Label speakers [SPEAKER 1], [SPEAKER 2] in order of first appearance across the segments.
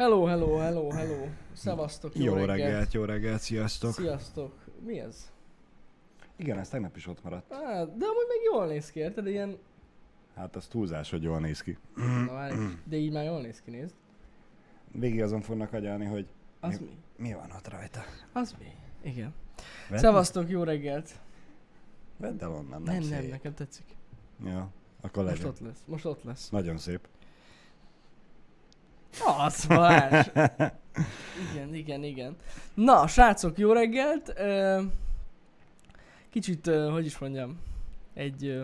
[SPEAKER 1] Hello, hello, hello, hello. Szevasztok, jó,
[SPEAKER 2] Jó
[SPEAKER 1] reggelt.
[SPEAKER 2] reggelt, jó reggelt, sziasztok.
[SPEAKER 1] Sziasztok. Mi ez?
[SPEAKER 2] Igen, ez tegnap is ott maradt.
[SPEAKER 1] Á, de amúgy meg jól néz ki, érted? Ilyen...
[SPEAKER 2] Hát az túlzás, hogy jól néz ki.
[SPEAKER 1] Na, várj, de így már jól néz ki, nézd.
[SPEAKER 2] Végig azon fognak agyalni, hogy
[SPEAKER 1] Az mi?
[SPEAKER 2] mi van ott rajta.
[SPEAKER 1] Az mi? Igen.
[SPEAKER 2] Vedd,
[SPEAKER 1] Szevasztok, jó reggelt.
[SPEAKER 2] Vedd el onnan, nem,
[SPEAKER 1] Nem, nem,
[SPEAKER 2] szép.
[SPEAKER 1] nekem tetszik.
[SPEAKER 2] Ja, akkor
[SPEAKER 1] Most
[SPEAKER 2] legyen.
[SPEAKER 1] ott lesz, most ott lesz.
[SPEAKER 2] Nagyon szép.
[SPEAKER 1] Az, Balázs. Igen, igen, igen. Na, srácok, jó reggelt. Kicsit, hogy is mondjam, egy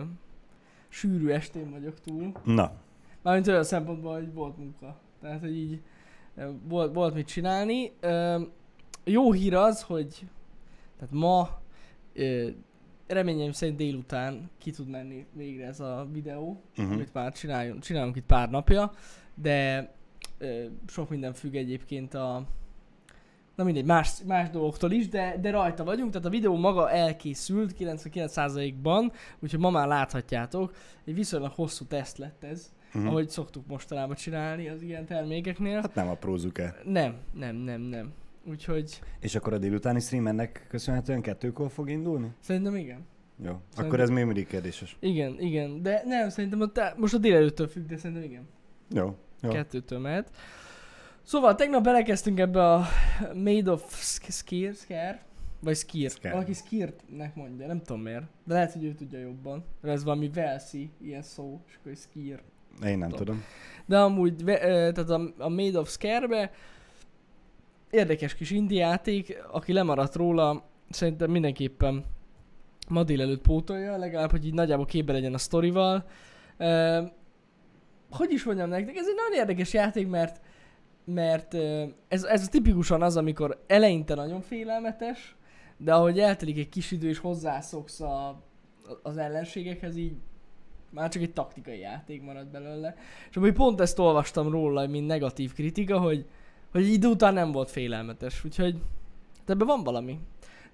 [SPEAKER 1] sűrű estén vagyok túl.
[SPEAKER 2] Na,
[SPEAKER 1] Mármint olyan szempontból, hogy volt munka. Tehát, hogy így volt, volt mit csinálni. Jó hír az, hogy tehát ma ö, reményeim szerint délután ki tud menni végre ez a videó,
[SPEAKER 2] uh-huh.
[SPEAKER 1] amit már csináljunk, csinálunk itt pár napja, de sok minden függ egyébként a na mindegy, más, más dolgoktól is, de, de rajta vagyunk, tehát a videó maga elkészült 99%-ban, úgyhogy ma már láthatjátok. Egy viszonylag hosszú teszt lett ez,
[SPEAKER 2] uh-huh.
[SPEAKER 1] ahogy szoktuk mostanában csinálni az ilyen termékeknél.
[SPEAKER 2] Hát nem aprózzuk el.
[SPEAKER 1] Nem, nem, nem, nem. Úgyhogy
[SPEAKER 2] És akkor a délutáni stream ennek köszönhetően kettőkor fog indulni?
[SPEAKER 1] szerintem igen.
[SPEAKER 2] Jó. Akkor
[SPEAKER 1] Szerintem-
[SPEAKER 2] ez még mindig kérdéses.
[SPEAKER 1] Igen, igen, de nem, szerintem a te, most a délelőttől függ, de szerintem igen.
[SPEAKER 2] Jó. Jó.
[SPEAKER 1] Kettőtől mehet. Szóval tegnap belekezdtünk ebbe a Made of Sk- Skier, Scare, vagy Skier.
[SPEAKER 2] Scare.
[SPEAKER 1] Valaki Skiertnek mondja, nem tudom miért. De lehet, hogy ő tudja jobban. Mert ez valami Velszi, ilyen szó, és akkor Skier.
[SPEAKER 2] Én nem
[SPEAKER 1] Tudom.
[SPEAKER 2] tudom.
[SPEAKER 1] De amúgy, tehát a, a Made of Scare-be érdekes kis indie játék, aki lemaradt róla, szerintem mindenképpen ma délelőtt pótolja, legalább, hogy így nagyjából képbe legyen a sztorival. Hogy is mondjam nektek, ez egy nagyon érdekes játék, mert mert ez, ez tipikusan az, amikor eleinte nagyon félelmetes, de ahogy eltelik egy kis idő és hozzászoksz a, az ellenségekhez, így már csak egy taktikai játék marad belőle. És amúgy pont ezt olvastam róla, mint negatív kritika, hogy, hogy idő után nem volt félelmetes, úgyhogy ebben van valami.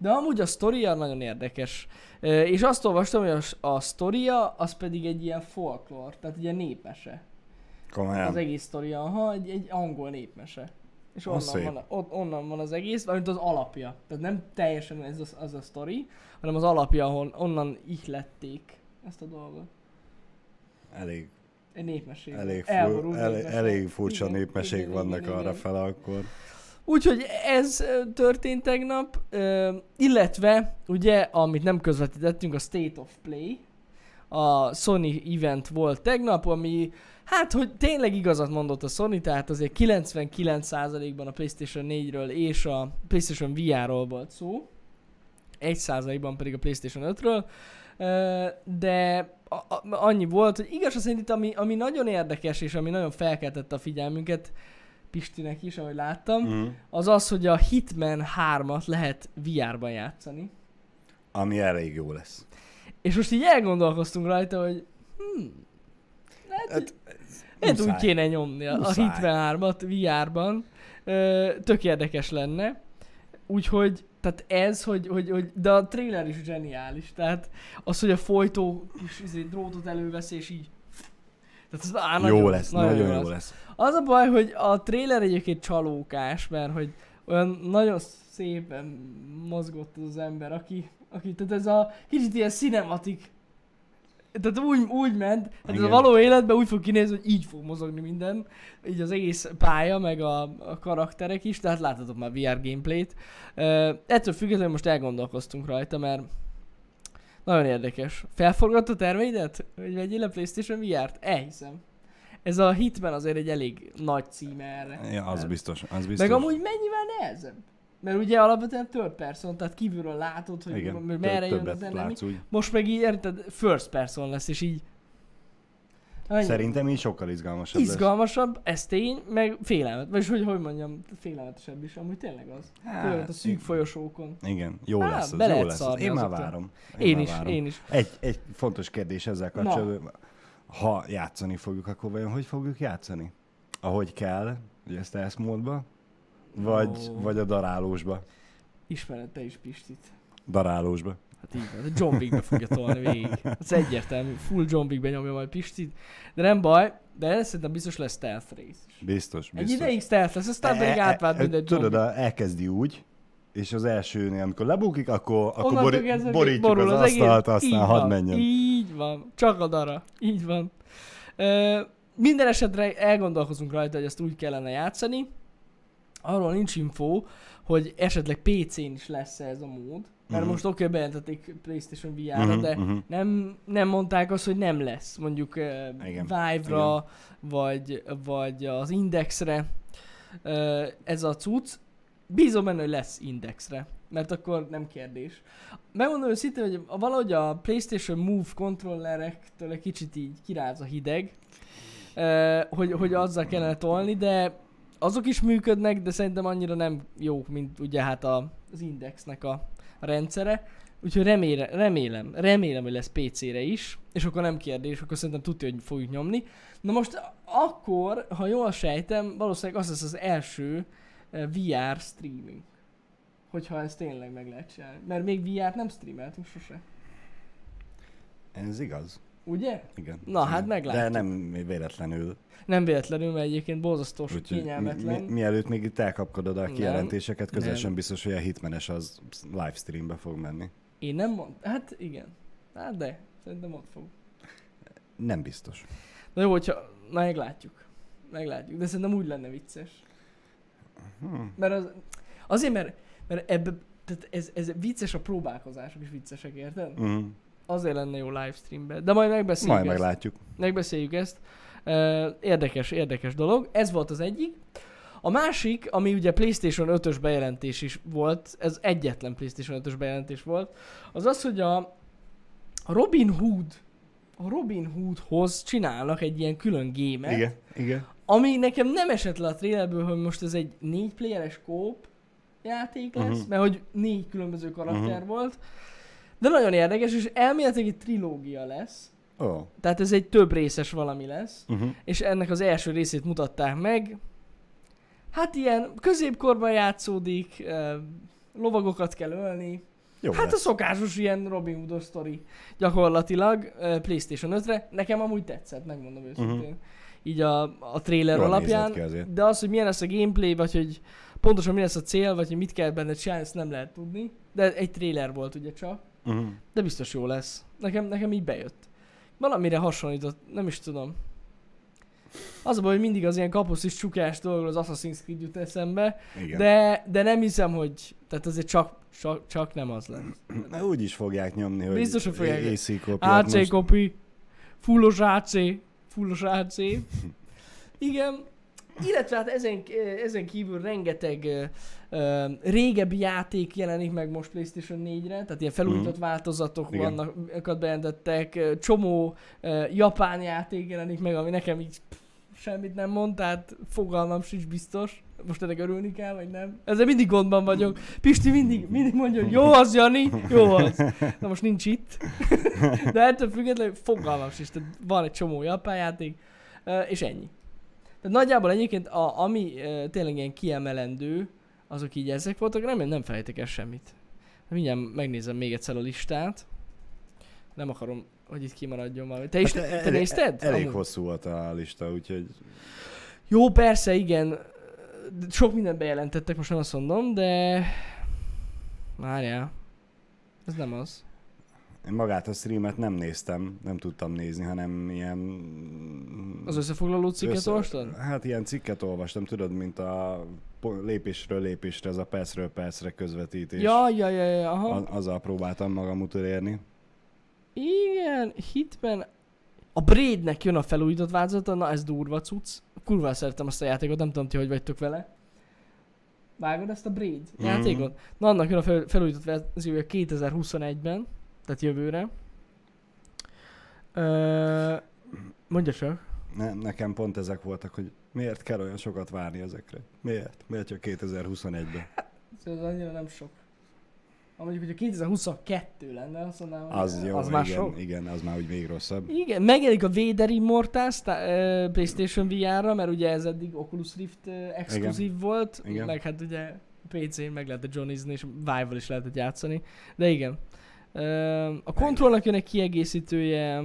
[SPEAKER 1] De amúgy a sztoria nagyon érdekes. És azt olvastam, hogy a, a sztoria az pedig egy ilyen folklór, tehát ilyen népmese.
[SPEAKER 2] Komolyan.
[SPEAKER 1] Az egész sztoria, aha, egy, egy angol népmese. És
[SPEAKER 2] Az
[SPEAKER 1] onnan
[SPEAKER 2] szép.
[SPEAKER 1] van, on, onnan van az egész, mint az alapja. Tehát nem teljesen ez az, az a sztori, hanem az alapja, ahol onnan ihlették ezt a dolgot.
[SPEAKER 2] Elég,
[SPEAKER 1] Egy népmeség.
[SPEAKER 2] elég, fur,
[SPEAKER 1] népmese.
[SPEAKER 2] elég furcsa
[SPEAKER 1] Igen,
[SPEAKER 2] népmesék
[SPEAKER 1] igen,
[SPEAKER 2] vannak
[SPEAKER 1] igen,
[SPEAKER 2] arra
[SPEAKER 1] igen.
[SPEAKER 2] fele akkor.
[SPEAKER 1] Úgyhogy ez történt tegnap, illetve ugye, amit nem közvetítettünk, a State of Play, a Sony event volt tegnap, ami hát, hogy tényleg igazat mondott a Sony, tehát azért 99%-ban a PlayStation 4-ről és a PlayStation VR-ról volt szó, 1%-ban pedig a PlayStation 5-ről, Ö, de annyi volt, hogy igaz szerint itt, ami, ami nagyon érdekes és ami nagyon felkeltette a figyelmünket, Pistinek is, ahogy láttam,
[SPEAKER 2] Mm.
[SPEAKER 1] az az, hogy a Hitman 3-at lehet VR-ban játszani.
[SPEAKER 2] Ami elég jó lesz.
[SPEAKER 1] És most így elgondolkoztunk rajta, hogy hmm, lehet,
[SPEAKER 2] Hát,
[SPEAKER 1] lehet úgy kéne nyomni a, a. Hitman 3-at VR-ban. Ö, tök érdekes lenne. Úgyhogy, tehát ez, hogy, hogy, hogy, de a trailer is zseniális. Tehát az, hogy a folytó kis izé, drótot elővesz és így tehát ez á,
[SPEAKER 2] Jó
[SPEAKER 1] nagyon,
[SPEAKER 2] lesz, nagyon, jó lesz.
[SPEAKER 1] Az a baj, hogy a trailer egyébként csalókás, mert hogy olyan nagyon szépen mozgott az, ember, aki, aki tehát ez a kicsit ilyen cinematik, tehát úgy, úgy ment, hát ez a való életben úgy fog kinézni, hogy így fog mozogni minden, így az egész pálya, meg a, a karakterek is, tehát láthatok már VR gameplayt. Uh, ettől függetlenül most elgondolkoztunk rajta, mert nagyon érdekes. Felforgatta a terveidet, hogy vegyél le PlayStation VR-t? Elhiszem. Ez a Hitman azért egy elég nagy címe erre.
[SPEAKER 2] Ja, az
[SPEAKER 1] Hát.
[SPEAKER 2] biztos, az biztos.
[SPEAKER 1] Meg amúgy mennyivel nehezebb? Mert ugye alapvetően third person, tehát kívülről látod, hogy
[SPEAKER 2] Igen,
[SPEAKER 1] merre jön az enemy. Most meg így érted, first person lesz, és így... Annyi.
[SPEAKER 2] Szerintem így sokkal izgalmasabb lesz.
[SPEAKER 1] Izgalmasabb, ez tény, meg félelmet, vagyis hogy, hogy mondjam, félelmetesebb is, amúgy tényleg az.
[SPEAKER 2] Hát,
[SPEAKER 1] a szűk folyosókon.
[SPEAKER 2] Igen, jó
[SPEAKER 1] Á,
[SPEAKER 2] lesz, az, jó lesz. az. Én már várom.
[SPEAKER 1] Én,
[SPEAKER 2] már
[SPEAKER 1] is,
[SPEAKER 2] várom.
[SPEAKER 1] én is.
[SPEAKER 2] Egy, egy fontos kérdés ezzel
[SPEAKER 1] Na.
[SPEAKER 2] kapcsolatban. Ha játszani fogjuk, akkor vajon hogy fogjuk játszani? Ahogy kell, ugye ezt ezt módba? Vagy,
[SPEAKER 1] Ó.
[SPEAKER 2] vagy a darálósba?
[SPEAKER 1] Ismered te is Pistit.
[SPEAKER 2] Darálósba.
[SPEAKER 1] Hát így van, John Wickbe fogja tolni végig. Ez egyértelmű, full John Wickbe nyomja majd Pistit. De nem baj, de szerintem biztos lesz stealth rész is.
[SPEAKER 2] Biztos,
[SPEAKER 1] Egy
[SPEAKER 2] biztos.
[SPEAKER 1] ideig stealth lesz, aztán pedig átvált mindegy John
[SPEAKER 2] Tudod,
[SPEAKER 1] Wick.
[SPEAKER 2] a- elkezdi úgy, és az elsőnél, amikor lebukik, akkor, akkor bori,
[SPEAKER 1] kezdve
[SPEAKER 2] borítjuk
[SPEAKER 1] borul
[SPEAKER 2] az,
[SPEAKER 1] egész.
[SPEAKER 2] asztalt,
[SPEAKER 1] Így
[SPEAKER 2] aztán hadd
[SPEAKER 1] van,
[SPEAKER 2] menjen.
[SPEAKER 1] Így van, csak a dara, így van. Ö, minden esetre elgondolkozunk rajta, hogy ezt úgy kellene játszani. Arról nincs info, hogy esetleg PC-n is lesz ez a mód. Mert
[SPEAKER 2] Mhm.
[SPEAKER 1] most oké, okay, bejelentették PlayStation VR-ra,
[SPEAKER 2] Mhm,
[SPEAKER 1] de
[SPEAKER 2] mhm.
[SPEAKER 1] nem, nem mondták azt, hogy nem lesz. Mondjuk uh,
[SPEAKER 2] Igen,
[SPEAKER 1] Vive-ra, vagy, vagy az Indexre uh, ez a cucc. Bízom benne, hogy lesz Indexre, mert akkor nem kérdés. Megmondom őszintén, hogy valahogy a PlayStation Move kontrollerektől egy kicsit így kiráz a hideg, uh, hogy, hogy azzal kellene tolni, de azok is működnek, de szerintem annyira nem jók, mint ugye hát a, az Indexnek a, rendszere. Úgyhogy remélem, remélem, remélem, hogy lesz PC-re is, és akkor nem kérdés, akkor szerintem tudja, hogy fogjuk nyomni. Na most akkor, ha jól sejtem, valószínűleg az lesz az első eh, VR streaming. Hogyha ez tényleg meg lehet csinálni. Mert még VR-t nem streameltünk sose.
[SPEAKER 2] Ez igaz.
[SPEAKER 1] Ugye?
[SPEAKER 2] Igen.
[SPEAKER 1] Na, hát
[SPEAKER 2] Igen.
[SPEAKER 1] meglátjuk.
[SPEAKER 2] De nem véletlenül.
[SPEAKER 1] Nem véletlenül, mert egyébként borzasztó sok
[SPEAKER 2] Úgyhogy mi,
[SPEAKER 1] kényelmetlen.
[SPEAKER 2] mi, mielőtt még itt elkapkodod a kijelentéseket, közel sem biztos, hogy a hitmenes az livestreambe fog menni.
[SPEAKER 1] Én nem mond... Hát igen. Hát de, szerintem ott fog.
[SPEAKER 2] Nem biztos.
[SPEAKER 1] Na jó, hogyha... Na meglátjuk. Meglátjuk. De szerintem úgy lenne vicces.
[SPEAKER 2] Hm.
[SPEAKER 1] Mert az... Azért, mert, mert ebbe... Tehát ez, ez vicces, a próbálkozások is viccesek, érted?
[SPEAKER 2] Mm.
[SPEAKER 1] Azért lenne jó livestreamben. De majd megbeszéljük
[SPEAKER 2] Majd
[SPEAKER 1] ezt.
[SPEAKER 2] meglátjuk.
[SPEAKER 1] Megbeszéljük ezt. Érdekes, érdekes dolog. Ez volt az egyik. A másik, ami ugye PlayStation 5-ös bejelentés is volt, ez egyetlen PlayStation 5-ös bejelentés volt, az az, hogy a, Robin Hood, a Robin Hoodhoz csinálnak egy ilyen külön gémet,
[SPEAKER 2] Igen, igen.
[SPEAKER 1] ami nekem nem esett le a trailerből, hogy most ez egy négy playeres kóp játék lesz,
[SPEAKER 2] Mhm.
[SPEAKER 1] mert hogy négy különböző karakter
[SPEAKER 2] Mhm.
[SPEAKER 1] volt, de nagyon érdekes, és elméletileg egy trilógia lesz.
[SPEAKER 2] Oh.
[SPEAKER 1] tehát ez egy több részes valami lesz,
[SPEAKER 2] Uh-huh.
[SPEAKER 1] és ennek az első részét mutatták meg. Hát ilyen középkorban játszódik, lovagokat kell ölni.
[SPEAKER 2] Jó
[SPEAKER 1] hát a
[SPEAKER 2] lesz.
[SPEAKER 1] szokásos ilyen Robin Hood-os sztori gyakorlatilag Playstation 5-re. Nekem amúgy tetszett, megmondom őszintén.
[SPEAKER 2] Mhm.
[SPEAKER 1] Így a, a trailer
[SPEAKER 2] Jól
[SPEAKER 1] alapján. De az, hogy milyen lesz a gameplay, vagy hogy pontosan mi lesz a cél, vagy hogy mit kell benne csinálni, ezt nem lehet tudni. De egy trailer volt ugye csak.
[SPEAKER 2] Uh-huh.
[SPEAKER 1] De biztos jó lesz. Nekem, nekem így bejött. Valamire hasonlított, nem is tudom. Az a baj, hogy mindig az ilyen kapuszis csukás dolgok az Assassin's Creed jut eszembe,
[SPEAKER 2] Igen.
[SPEAKER 1] de, de nem hiszem, hogy, tehát azért csak, csak, csak nem az lesz.
[SPEAKER 2] Na, úgy is fogják nyomni, hogy
[SPEAKER 1] Biztos, hogy fogják.
[SPEAKER 2] AC kopiát
[SPEAKER 1] AC copy, fullos AC, fullos AC. Igen, illetve hát ezen, ezen kívül rengeteg régebbi játék jelenik meg most PlayStation 4-re, tehát ilyen felújított
[SPEAKER 2] Mhm.
[SPEAKER 1] változatok
[SPEAKER 2] Igen.
[SPEAKER 1] vannak, bejelentettek, csomó japán játék jelenik meg, ami nekem így pff, semmit nem mond, tehát fogalmam sincs biztos. Most ennek örülni kell, vagy nem? Ezzel mindig gondban vagyok. Pisti mindig, mindig mondja, hogy jó az, Jani, jó az. Na most nincs itt. De ettől függetlenül fogalmam sincs. Tehát van egy csomó japán játék, és ennyi. Tehát nagyjából egyébként, a, ami tényleg ilyen kiemelendő, azok így ezek voltak, remélem nem felejtek el semmit. Mindjárt megnézem még egyszer a listát. Nem akarom, hogy itt kimaradjon valami. Te is,
[SPEAKER 2] Hát
[SPEAKER 1] te, te nézted?
[SPEAKER 2] Elég
[SPEAKER 1] Amúgy?
[SPEAKER 2] hosszú volt a lista, úgyhogy
[SPEAKER 1] Jó, persze, igen. Sok mindent bejelentettek, most nem azt mondom, de... Várjál. Ez nem az.
[SPEAKER 2] én magát a streamet nem néztem, nem tudtam nézni, hanem ilyen...
[SPEAKER 1] Az összefoglaló cikket
[SPEAKER 2] össze-
[SPEAKER 1] olvastad?
[SPEAKER 2] Hát ilyen cikket olvastam, tudod, mint a lépésről lépésre, ez a percről percre közvetítés.
[SPEAKER 1] Ja, ja, ja, ja, aha.
[SPEAKER 2] A- azzal próbáltam magam utolérni.
[SPEAKER 1] Igen, Hitman... A Braidnek jön a felújított változata, na ez durva cucc. Kurva szeretem azt a játékot, nem tudom ti, hogy vagytok vele. Vágod ezt a Braid
[SPEAKER 2] Mhm.
[SPEAKER 1] játékot? Na annak jön a fel, felújított verziója 2021-ben, tehát jövőre. Ö, mondja csak.
[SPEAKER 2] Ne, nekem pont ezek voltak, hogy miért kell olyan sokat várni ezekre? Miért? Miért csak 2021-ben?
[SPEAKER 1] Ez annyira nem sok. Ha mondjuk, hogy a 2022 lenne, azt mondanám, hogy
[SPEAKER 2] Az jó,
[SPEAKER 1] az már
[SPEAKER 2] igen,
[SPEAKER 1] sok.
[SPEAKER 2] igen, az már úgy még rosszabb.
[SPEAKER 1] Igen, megjelenik a Vader Immortals tá- PlayStation VR-ra, mert ugye ez eddig Oculus Rift exkluzív volt,
[SPEAKER 2] Igen.
[SPEAKER 1] meg hát ugye PC-n meg lehetett johnizni, és Vive-val is lehetett játszani, de igen. A kontrollnak jön egy kiegészítője,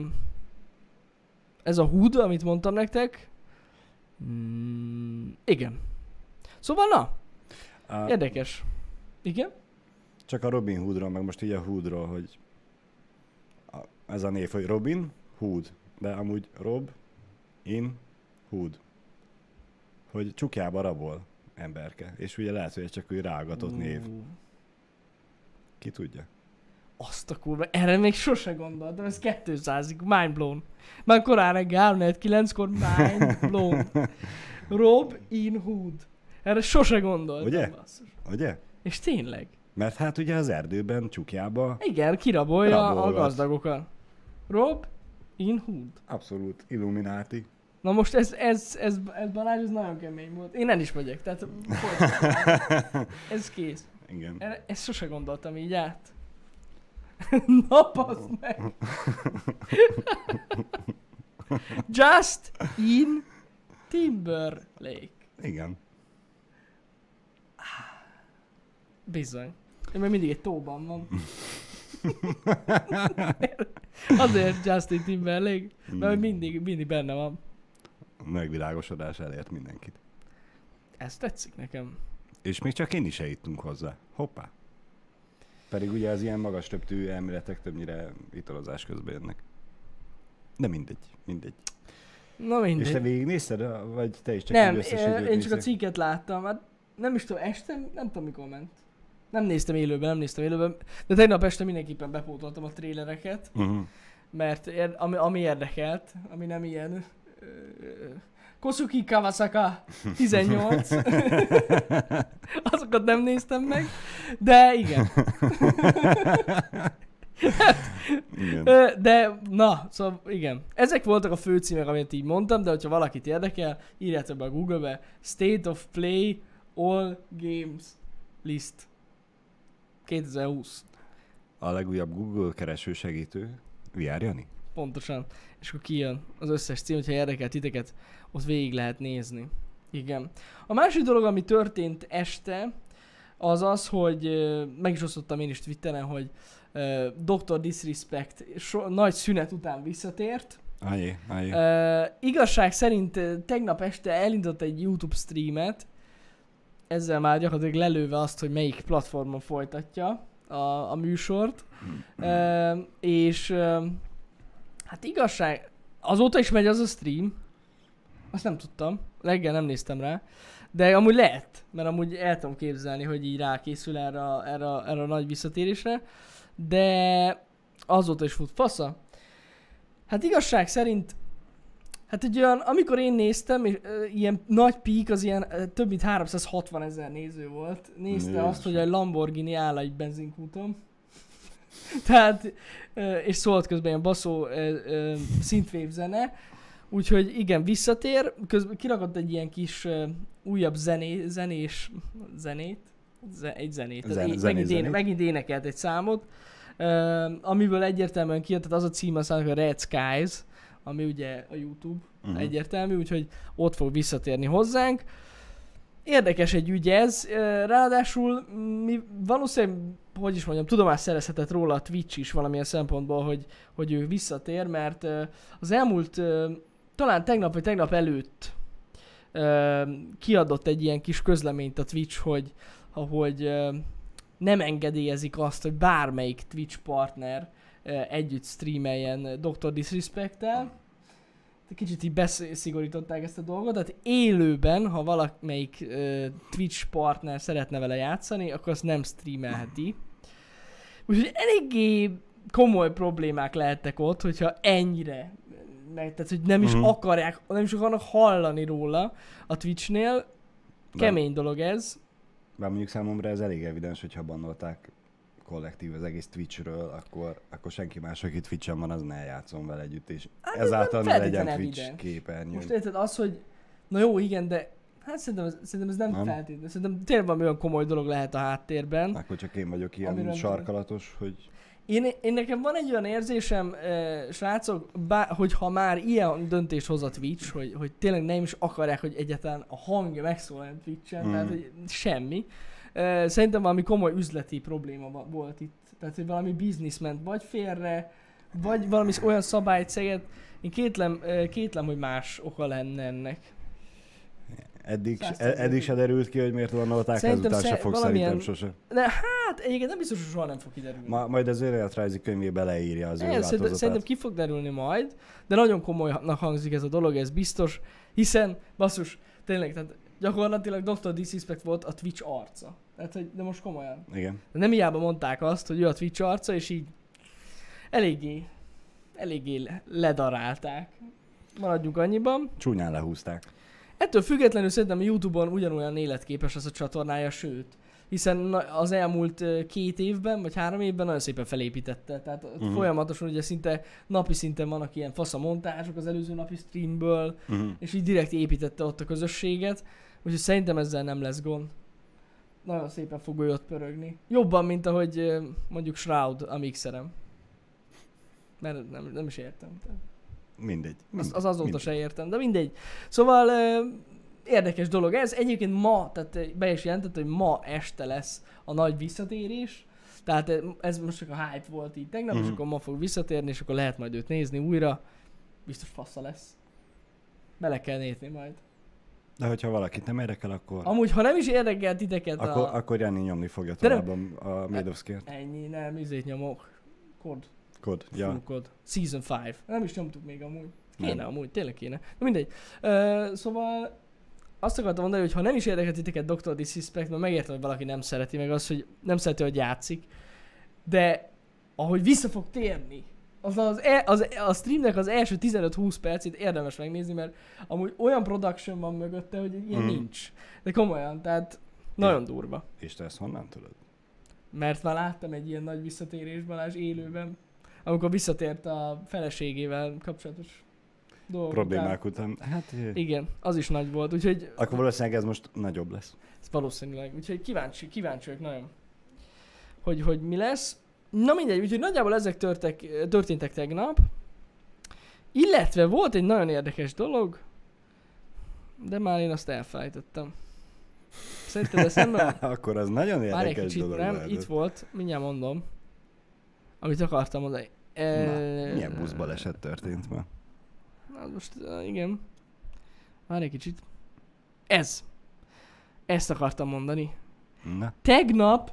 [SPEAKER 1] ez a HUD, amit mondtam nektek. Mm, igen. Szóval na,
[SPEAKER 2] A,
[SPEAKER 1] érdekes. Igen?
[SPEAKER 2] csak a Robin Hoodról, meg most így a Hoodról, hogy a, ez a név, hogy Robin Hood, de amúgy Rob in Hood. Hogy csukjába rabol emberke. És ugye lehet, hogy ez csak úgy rágatott név. Ki tudja?
[SPEAKER 1] Azt a kurva, erre még sose gondoltam, ez 200-ig, mind blown. Már korán reggel 3-9-kor mind blown. Rob in Hood. Erre sose gondoltam.
[SPEAKER 2] Ugye?
[SPEAKER 1] basszus.
[SPEAKER 2] Ugye?
[SPEAKER 1] És tényleg.
[SPEAKER 2] Mert hát ugye az erdőben csukjába
[SPEAKER 1] Igen, kirabolja a
[SPEAKER 2] Rabolgat.
[SPEAKER 1] gazdagokat. Rob in Hood.
[SPEAKER 2] abszolút illumináti.
[SPEAKER 1] Na most ez, ez, ez, ez Balázs, ez nagyon kemény volt. Én el is megyek, tehát ez kész.
[SPEAKER 2] Igen.
[SPEAKER 1] Erre, ezt sose gondoltam így át. Na, passz meg! Just in Timberlake.
[SPEAKER 2] Igen.
[SPEAKER 1] Bizony. Én még mindig egy tóban van. Azért Justin Timberlake, mert hogy mindig, mindig benne van.
[SPEAKER 2] Megvilágosodás elért mindenkit.
[SPEAKER 1] Ez tetszik nekem.
[SPEAKER 2] És még csak én is eljutunk hozzá. Hoppá. Pedig ugye az ilyen magas többtű elméletek többnyire italozás közben jönnek. De mindegy, mindegy.
[SPEAKER 1] Na
[SPEAKER 2] És te
[SPEAKER 1] mindegy.
[SPEAKER 2] végignézted, vagy te is csak
[SPEAKER 1] Nem,
[SPEAKER 2] így összesítőt
[SPEAKER 1] én csak a cikket láttam. Hát nem is tudom, este, nem tudom mikor ment. Nem néztem élőben, nem néztem élőben. De tegnap este mindenképpen bepótoltam a trélereket.
[SPEAKER 2] Uh-huh.
[SPEAKER 1] mert ami, ami érdekelt, ami nem ilyen ö, Kosuki Kawasaka 18, azokat nem néztem meg, de igen.
[SPEAKER 2] Igen.
[SPEAKER 1] Ö, De, na, szóval igen. Ezek voltak a főcímek, amit így mondtam, de hogyha valakit érdekel, írjátok be a Google-be State of Play All Games List 2020.
[SPEAKER 2] A legújabb Google kereső segítő, VR Jani?
[SPEAKER 1] Pontosan. És akkor kijön az összes cím, hogyha érdekel titeket, ott végig lehet nézni. Igen. A másik dolog, ami történt este, az az, hogy meg is osztottam én is Twitteren, hogy uh, Dr. Disrespect so, nagy szünet után visszatért.
[SPEAKER 2] Ajé, ajé.
[SPEAKER 1] Uh, igazság szerint tegnap este elindult egy YouTube streamet, ezzel már gyakorlatilag lelőve azt, hogy melyik platformon folytatja a, a műsort. Uh, és uh, hát igazság, azóta is megy az a stream, azt nem tudtam, reggel nem néztem rá, de amúgy lehet, mert amúgy el tudom képzelni, hogy így rákészül erre, a- erre, a- erre a nagy visszatérésre, de azóta is fut fasza. Hát igazság szerint, hát egy olyan, amikor én néztem, és, ö, ilyen nagy pík az ilyen ö, több mint 360 ezer néző volt. Nézte
[SPEAKER 2] Jézus.
[SPEAKER 1] azt, hogy egy Lamborghini áll egy benzinkúton. Tehát, és szólt közben ilyen baszó synthwave zene. Úgyhogy igen, visszatér, közben kirakott egy ilyen kis újabb zené, zenés zenét, Ze, egy zenét,
[SPEAKER 2] Zen-
[SPEAKER 1] Zen,
[SPEAKER 2] zenés
[SPEAKER 1] megint, éne,
[SPEAKER 2] zenét.
[SPEAKER 1] megint énekelt egy számot, amiből egyértelműen kijött, tehát az a cím a számnak a Red Skies, ami ugye a YouTube uh-huh. egyértelmű, úgyhogy ott fog visszatérni hozzánk. Érdekes egy ügy ez, ráadásul mi valószínűleg, hogy is mondjam, tudomást szerezhetett róla a Twitch is valamilyen szempontból, hogy, hogy ő visszatér, mert az elmúlt, talán tegnap vagy tegnap előtt kiadott egy ilyen kis közleményt a Twitch, hogy, hogy nem engedélyezik azt, hogy bármelyik Twitch partner együtt streameljen Dr. Disrespect-tel. Kicsit így beszigorították ezt a dolgot, tehát élőben, ha valamelyik ö, Twitch partner szeretne vele játszani, akkor azt nem streamelheti. Úgyhogy eléggé komoly problémák lehettek ott, hogyha ennyire tehát hogy nem is
[SPEAKER 2] Mhm.
[SPEAKER 1] akarják, nem is akarnak hallani róla a Twitchnél. Kemény dolog ez.
[SPEAKER 2] Bár mondjuk számomra ez elég evidens, hogyha bannolták kollektív az egész Twitchről, akkor, akkor senki más, aki Twitchen van, az ne játszon vele együtt, és
[SPEAKER 1] Hát ez
[SPEAKER 2] ezáltal
[SPEAKER 1] nem
[SPEAKER 2] ne legyen Twitch képernyő.
[SPEAKER 1] Most érted az, hogy na jó, igen, de hát szerintem ez, szerintem ez nem,
[SPEAKER 2] Nem?
[SPEAKER 1] feltétlenül. Szerintem tényleg valami olyan komoly dolog lehet a háttérben.
[SPEAKER 2] Akkor csak én vagyok ilyen sarkalatos, hogy
[SPEAKER 1] Én, én nekem van egy olyan érzésem, eh, srácok, bá, hogy ha már ilyen döntést hoz a Twitch, hogy, hogy tényleg nem is akarják, hogy egyáltalán a hangja megszólaljon Twitch-en,
[SPEAKER 2] Mm.
[SPEAKER 1] tehát hogy semmi. Eh, szerintem valami komoly üzleti probléma volt itt. Tehát, hogy valami biznisz ment vagy félre, vagy valami olyan szabályt szeget. Én kétlem, eh, kétlem, hogy más oka lenne ennek.
[SPEAKER 2] Eddig, eddig se derült ki, hogy miért vannak,
[SPEAKER 1] Szerintem
[SPEAKER 2] ezután se fog
[SPEAKER 1] valamilyen-
[SPEAKER 2] szerintem sose.
[SPEAKER 1] De hát egyébként nem biztos, hogy soha nem fog kiderülni.
[SPEAKER 2] Ma, majd az önéletrajzi könyvébe leírja az ő
[SPEAKER 1] szerintem, szerintem ki fog derülni majd, de nagyon komolynak hangzik ez a dolog, ez biztos, hiszen, basszus, tényleg, tehát gyakorlatilag Dr. Disrespect volt a Twitch arca. Tehát, hogy, de most komolyan.
[SPEAKER 2] Igen.
[SPEAKER 1] Nem hiába mondták azt, hogy ő a Twitch arca, és így eléggé, eléggé le- ledarálták. Maradjunk annyiban.
[SPEAKER 2] Csúnyán lehúzták.
[SPEAKER 1] Ettől függetlenül szerintem a Youtube-on ugyanolyan életképes az a csatornája, sőt, hiszen az elmúlt két évben, vagy három évben nagyon szépen felépítette. Tehát uh-huh. folyamatosan ugye szinte napi szinten vannak ilyen fasza montázsok az előző napi streamből,
[SPEAKER 2] Uh-huh.
[SPEAKER 1] és így direkt építette ott a közösséget, úgyhogy szerintem ezzel nem lesz gond. Nagyon szépen fog ő ott pörögni. Jobban, mint ahogy mondjuk Shroud a mixerem. Mert nem, nem is értem. Tehát
[SPEAKER 2] Mindegy.
[SPEAKER 1] az,
[SPEAKER 2] mindegy,
[SPEAKER 1] az azóta
[SPEAKER 2] mindegy.
[SPEAKER 1] se értem, de mindegy. Szóval érdekes dolog ez. Egyébként ma, tehát be is jelentett, hogy ma este lesz a nagy visszatérés. Tehát ez most csak a hype volt így tegnap, uh-huh. és
[SPEAKER 2] Mhm.
[SPEAKER 1] akkor ma fog visszatérni, és akkor lehet majd őt nézni újra. Biztos fassa lesz. Bele kell nézni majd.
[SPEAKER 2] De hogyha valakit nem érdekel, akkor,
[SPEAKER 1] Amúgy, ha nem is érdekel titeket
[SPEAKER 2] akkor,
[SPEAKER 1] a...
[SPEAKER 2] akkor Jani nyomni fogja
[SPEAKER 1] De nem-
[SPEAKER 2] tovább a, a Médovszkért.
[SPEAKER 1] Ennyi, nem, izét nyomok. Kod.
[SPEAKER 2] Kod.
[SPEAKER 1] Ja. Full kod. Season 5. Nem is nyomtuk még amúgy. Kéne
[SPEAKER 2] Nem.
[SPEAKER 1] amúgy, tényleg kéne. Na mindegy. Uh, szóval azt akartam mondani, hogy ha nem is érdekel titeket Dr. Disrespect, mert megértem, hogy valaki nem szereti, meg az, hogy nem szereti, hogy játszik, de ahogy vissza fog térni, az, az, e, az, a streamnek az első 15-20 percét érdemes megnézni, mert amúgy olyan production van mögötte, hogy ilyen
[SPEAKER 2] Mm.
[SPEAKER 1] nincs. De komolyan, tehát nagyon durva.
[SPEAKER 2] És te ezt honnan tudod?
[SPEAKER 1] Mert már láttam egy ilyen nagy visszatérés Balázs élőben, amikor visszatért a feleségével kapcsolatos dolgok.
[SPEAKER 2] Problémák után. Hát.
[SPEAKER 1] Igen, az is nagy volt, úgyhogy
[SPEAKER 2] akkor valószínűleg ez most nagyobb lesz.
[SPEAKER 1] ez valószínűleg. Úgyhogy kíváncsi, kíváncsi vagyok nagyon, hogy, hogy mi lesz. Na mindegy, úgyhogy nagyjából ezek törtek, történtek tegnap. Illetve volt egy nagyon érdekes dolog, de már én azt elfelejtettem. Szerinted eszembe
[SPEAKER 2] akkor az nagyon
[SPEAKER 1] Már egy
[SPEAKER 2] érdekes
[SPEAKER 1] kicsit,
[SPEAKER 2] dolog
[SPEAKER 1] nem?
[SPEAKER 2] lehetett.
[SPEAKER 1] Itt volt, mindjárt mondom. Amit akartam mondani. E...
[SPEAKER 2] Na, milyen buszbaleset történt ma?
[SPEAKER 1] Na, most igen. Már egy kicsit. Ez. Ezt akartam mondani.
[SPEAKER 2] Na,
[SPEAKER 1] Tegnap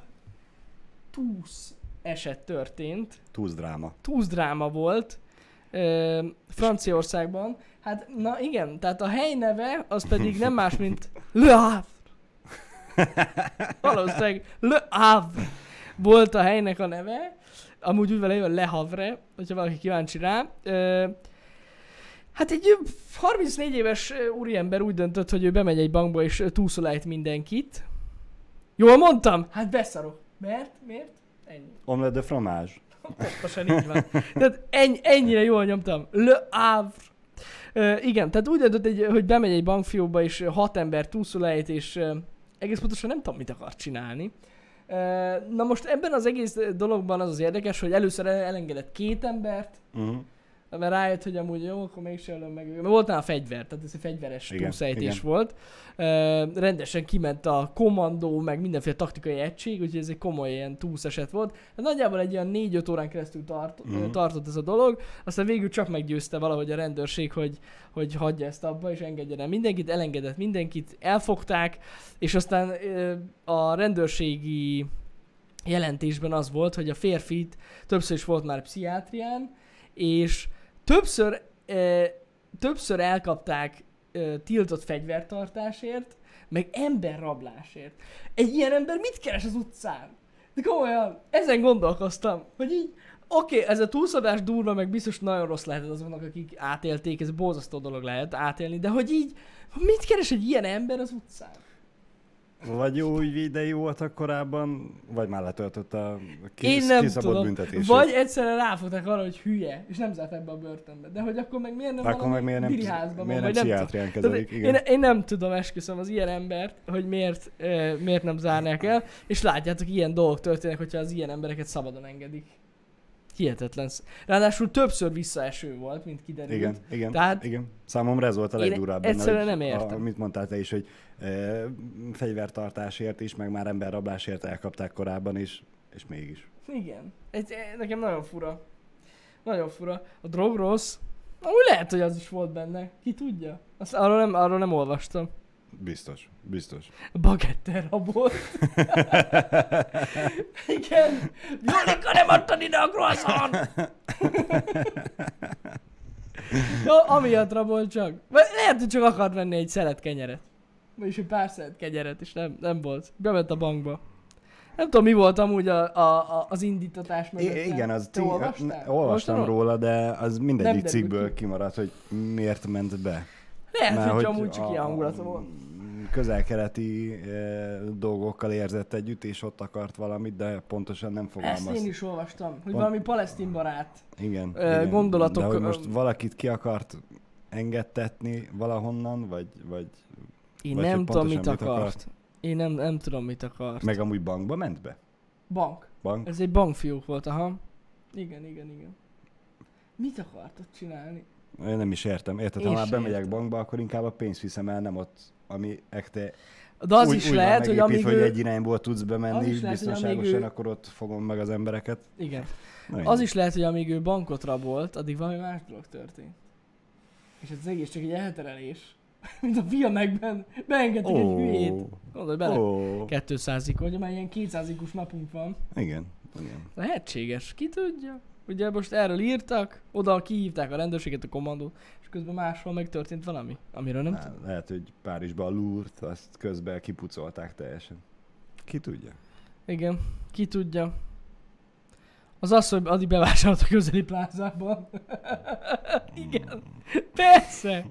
[SPEAKER 1] túsz eset történt.
[SPEAKER 2] túsz dráma.
[SPEAKER 1] Túsz dráma volt. Ö, Franciaországban. Hát, na igen, tehát a hely neve az pedig nem más, mint Le Havre. Valószínűleg Le Havre volt a helynek a neve. Amúgy úgy jön Le Havre, hogyha valaki kíváncsi rá. Ö, hát egy ö, 34 éves ö, úriember úgy döntött, hogy ő bemegy egy bankba és ö, túlszolálít mindenkit. Jól mondtam? Hát beszarok. Mert? Miért? Ennyi.
[SPEAKER 2] Omelette de fromage.
[SPEAKER 1] Pontosan így van. Tehát ennyi, ennyire jól nyomtam. Le Havre. Uh, igen, tehát úgy döntött, egy, hogy bemegy egy bankfiókba, és ö, hat ember túlszulejt, és uh, egész pontosan nem tudom, mit akar csinálni. Na most ebben az egész dologban az az érdekes, hogy először el- elengedett két embert,
[SPEAKER 2] Uh-huh.
[SPEAKER 1] Mert rájött, hogy amúgy jó, akkor mégse ölöm meg. Mert volt nála fegyver, tehát ez egy fegyveres
[SPEAKER 2] Igen,
[SPEAKER 1] túlszejtés
[SPEAKER 2] igen.
[SPEAKER 1] volt. Uh, rendesen kiment a kommandó, meg mindenféle taktikai egység, úgyhogy ez egy komoly ilyen túlszeset volt. Hát nagyjából egy olyan 4-5 órán keresztül tart, uh, tartott ez a dolog, aztán végül csak meggyőzte valahogy a rendőrség, hogy, hogy hagyja ezt abba, és engedjen el mindenkit, elengedett mindenkit, elfogták, és aztán uh, a rendőrségi jelentésben az volt, hogy a férfit többször is volt már pszichiátrián, és többször, e, többször elkapták e, tiltott fegyvertartásért, meg emberrablásért. Egy ilyen ember mit keres az utcán? De komolyan, ezen gondolkoztam, hogy így, oké, okay, ez a túlszadás durva, meg biztos nagyon rossz lehet azoknak, akik átélték, ez borzasztó dolog lehet átélni, de hogy így, mit keres egy ilyen ember az utcán?
[SPEAKER 2] Vagy jó idei voltak korábban, vagy már letöltött a kis,
[SPEAKER 1] Én nem tudom.
[SPEAKER 2] büntetését.
[SPEAKER 1] Vagy egyszerűen ráfogták arra, hogy hülye, és nem zárt ebbe a börtönbe. De hogy akkor meg miért nem
[SPEAKER 2] akkor meg miért nem,
[SPEAKER 1] diriházban
[SPEAKER 2] miért
[SPEAKER 1] van,
[SPEAKER 2] nem
[SPEAKER 1] vagy nem
[SPEAKER 2] kezelik, igen.
[SPEAKER 1] én, én, nem tudom, esküszöm az ilyen embert, hogy miért, eh, miért nem zárnák el, és látjátok, ilyen dolgok történnek, hogyha az ilyen embereket szabadon engedik. Hihetetlen. Ráadásul többször visszaeső volt, mint kiderült.
[SPEAKER 2] Igen, igen,
[SPEAKER 1] Tehát-
[SPEAKER 2] igen. Számomra ez volt a legdurább benne,
[SPEAKER 1] egyszerűen nem értem.
[SPEAKER 2] A, amit mondtál te is, hogy e, fegyvertartásért is, meg már emberrablásért elkapták korábban is, és mégis.
[SPEAKER 1] Igen. Ez, ez nekem nagyon fura. Nagyon fura. A drog rossz. Amúgy lehet, hogy az is volt benne. Ki tudja? Azt arról nem, arról nem olvastam.
[SPEAKER 2] Biztos, biztos.
[SPEAKER 1] Bagetter rabolt. Igen. Jolika, nem adtad ide a croissant! ja, amiatt rabolt csak. Lehet, hogy csak akart venni egy szelet kenyeret. Vagyis egy pár szelet kenyeret, és nem, nem volt. Bement a bankba. Nem tudom, mi volt amúgy a, a, a, az indítatás mögött.
[SPEAKER 2] I- igen, az
[SPEAKER 1] Te
[SPEAKER 2] olvastam
[SPEAKER 1] Olvastad?
[SPEAKER 2] róla, de az mindegyik cikkből
[SPEAKER 1] ki.
[SPEAKER 2] kimaradt, hogy miért ment be.
[SPEAKER 1] Lehet, hogy
[SPEAKER 2] hogy
[SPEAKER 1] amúgy csak ilyen hangulata volt.
[SPEAKER 2] közel-keleti e, dolgokkal érzett együtt, és ott akart valamit, de pontosan nem
[SPEAKER 1] Ezt
[SPEAKER 2] fogalmaz.
[SPEAKER 1] én is olvastam, hogy
[SPEAKER 2] Pont-
[SPEAKER 1] valami palesztin barát.
[SPEAKER 2] Igen,
[SPEAKER 1] Ö,
[SPEAKER 2] igen.
[SPEAKER 1] gondolatok,
[SPEAKER 2] De hogy most valakit ki akart engedtetni valahonnan, vagy, vagy
[SPEAKER 1] Én
[SPEAKER 2] Vagy
[SPEAKER 1] nem tudom, mit
[SPEAKER 2] mit
[SPEAKER 1] akart.
[SPEAKER 2] akart.
[SPEAKER 1] Én nem, nem tudom, mit akart.
[SPEAKER 2] meg amúgy bankba ment be?
[SPEAKER 1] Bank.
[SPEAKER 2] Bank?
[SPEAKER 1] Ez egy bankfiúk volt, aha. Igen, igen, igen. Mit akartott csinálni?
[SPEAKER 2] Én nem is értem. Érted, ha már bemegyek
[SPEAKER 1] értem.
[SPEAKER 2] bankba, akkor inkább a pénzt viszem el, nem ott, ami ekte
[SPEAKER 1] De az
[SPEAKER 2] úgy,
[SPEAKER 1] is
[SPEAKER 2] úgy
[SPEAKER 1] lehet, hogy amíg
[SPEAKER 2] hogy egy irányból tudsz bemenni
[SPEAKER 1] is lehet,
[SPEAKER 2] biztonságosan,
[SPEAKER 1] ő-
[SPEAKER 2] akkor ott fogom meg az embereket.
[SPEAKER 1] Igen.
[SPEAKER 2] Na,
[SPEAKER 1] Az is lehet, hogy amíg ő bankot rabolt, addig valami más dolog történt. És ez az egész csak egy elterelés. Mint a filmekben. Beengedtek egy hülyét. Gondolj bele.
[SPEAKER 2] Ó,
[SPEAKER 1] 200 hogy már ilyen 200 ikus napunk van.
[SPEAKER 2] igen, igen.
[SPEAKER 1] Lehetséges, ki tudja. Ugye most erről írtak, oda kihívták a rendőrséget, a kommandót, és közben máshol megtörtént valami, amiről nem
[SPEAKER 2] Á,
[SPEAKER 1] tudom.
[SPEAKER 2] lehet, hogy Párizsban a lúrt, azt közben kipucolták teljesen. Ki tudja?
[SPEAKER 1] Igen, ki tudja. Az az, hogy addig bevásárolt a közeli plázában. Igen, persze.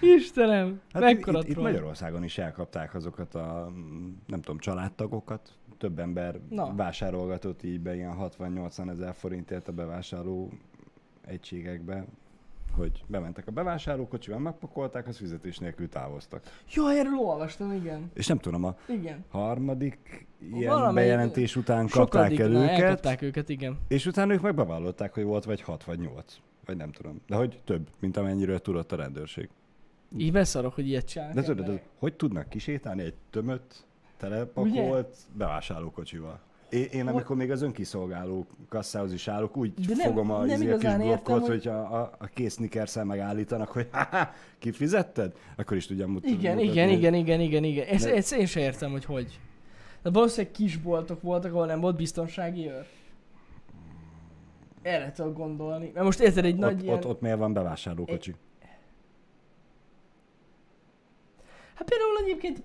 [SPEAKER 1] Istenem, hát mekkora
[SPEAKER 2] itt, itt. Magyarországon is elkapták azokat a, nem tudom, családtagokat. Több ember
[SPEAKER 1] Na.
[SPEAKER 2] vásárolgatott így be ilyen 60-80 ezer forintért a bevásárló egységekbe, hogy bementek a bevásárlókocsival, megpakolták, az fizetés nélkül távoztak.
[SPEAKER 1] Jó, erről olvastam, igen.
[SPEAKER 2] És nem tudom, a
[SPEAKER 1] Igen.
[SPEAKER 2] harmadik ilyen
[SPEAKER 1] Valamelyik-
[SPEAKER 2] bejelentés után kapták el őket,
[SPEAKER 1] Elkapták őket, igen.
[SPEAKER 2] és utána ők meg bevallották, hogy volt vagy 6 vagy 8. Vagy nem tudom. De hogy több, mint amennyiről tudott a rendőrség.
[SPEAKER 1] Így beszarok, hogy ilyet csinálnak.
[SPEAKER 2] De tudod, hogy tudnak kisétálni egy tömött, telepakolt bevásárlókocsival? Én, én amikor még az önkiszolgáló kasszához is állok, úgy
[SPEAKER 1] De nem-
[SPEAKER 2] fogom a,
[SPEAKER 1] nem
[SPEAKER 2] izé, a kis blokkot,
[SPEAKER 1] hogy-
[SPEAKER 2] hogy a, a, a kész snickerszel megállítanak, hogy ha kifizetted? Akkor is tudjam mut-
[SPEAKER 1] Igen,
[SPEAKER 2] mutatni.
[SPEAKER 1] igen, igen, igen, igen, igen. Ezt,
[SPEAKER 2] Ne-
[SPEAKER 1] ezt én sem értem, hogy hogy. De valószínűleg kisboltok voltak, ahol nem volt biztonsági őr. Erre tudok gondolni. Mert most érted, egy
[SPEAKER 2] Ott,
[SPEAKER 1] nagy ilyen...
[SPEAKER 2] ott, ott miért van bevásárlókocsi?
[SPEAKER 1] Hát például egyébként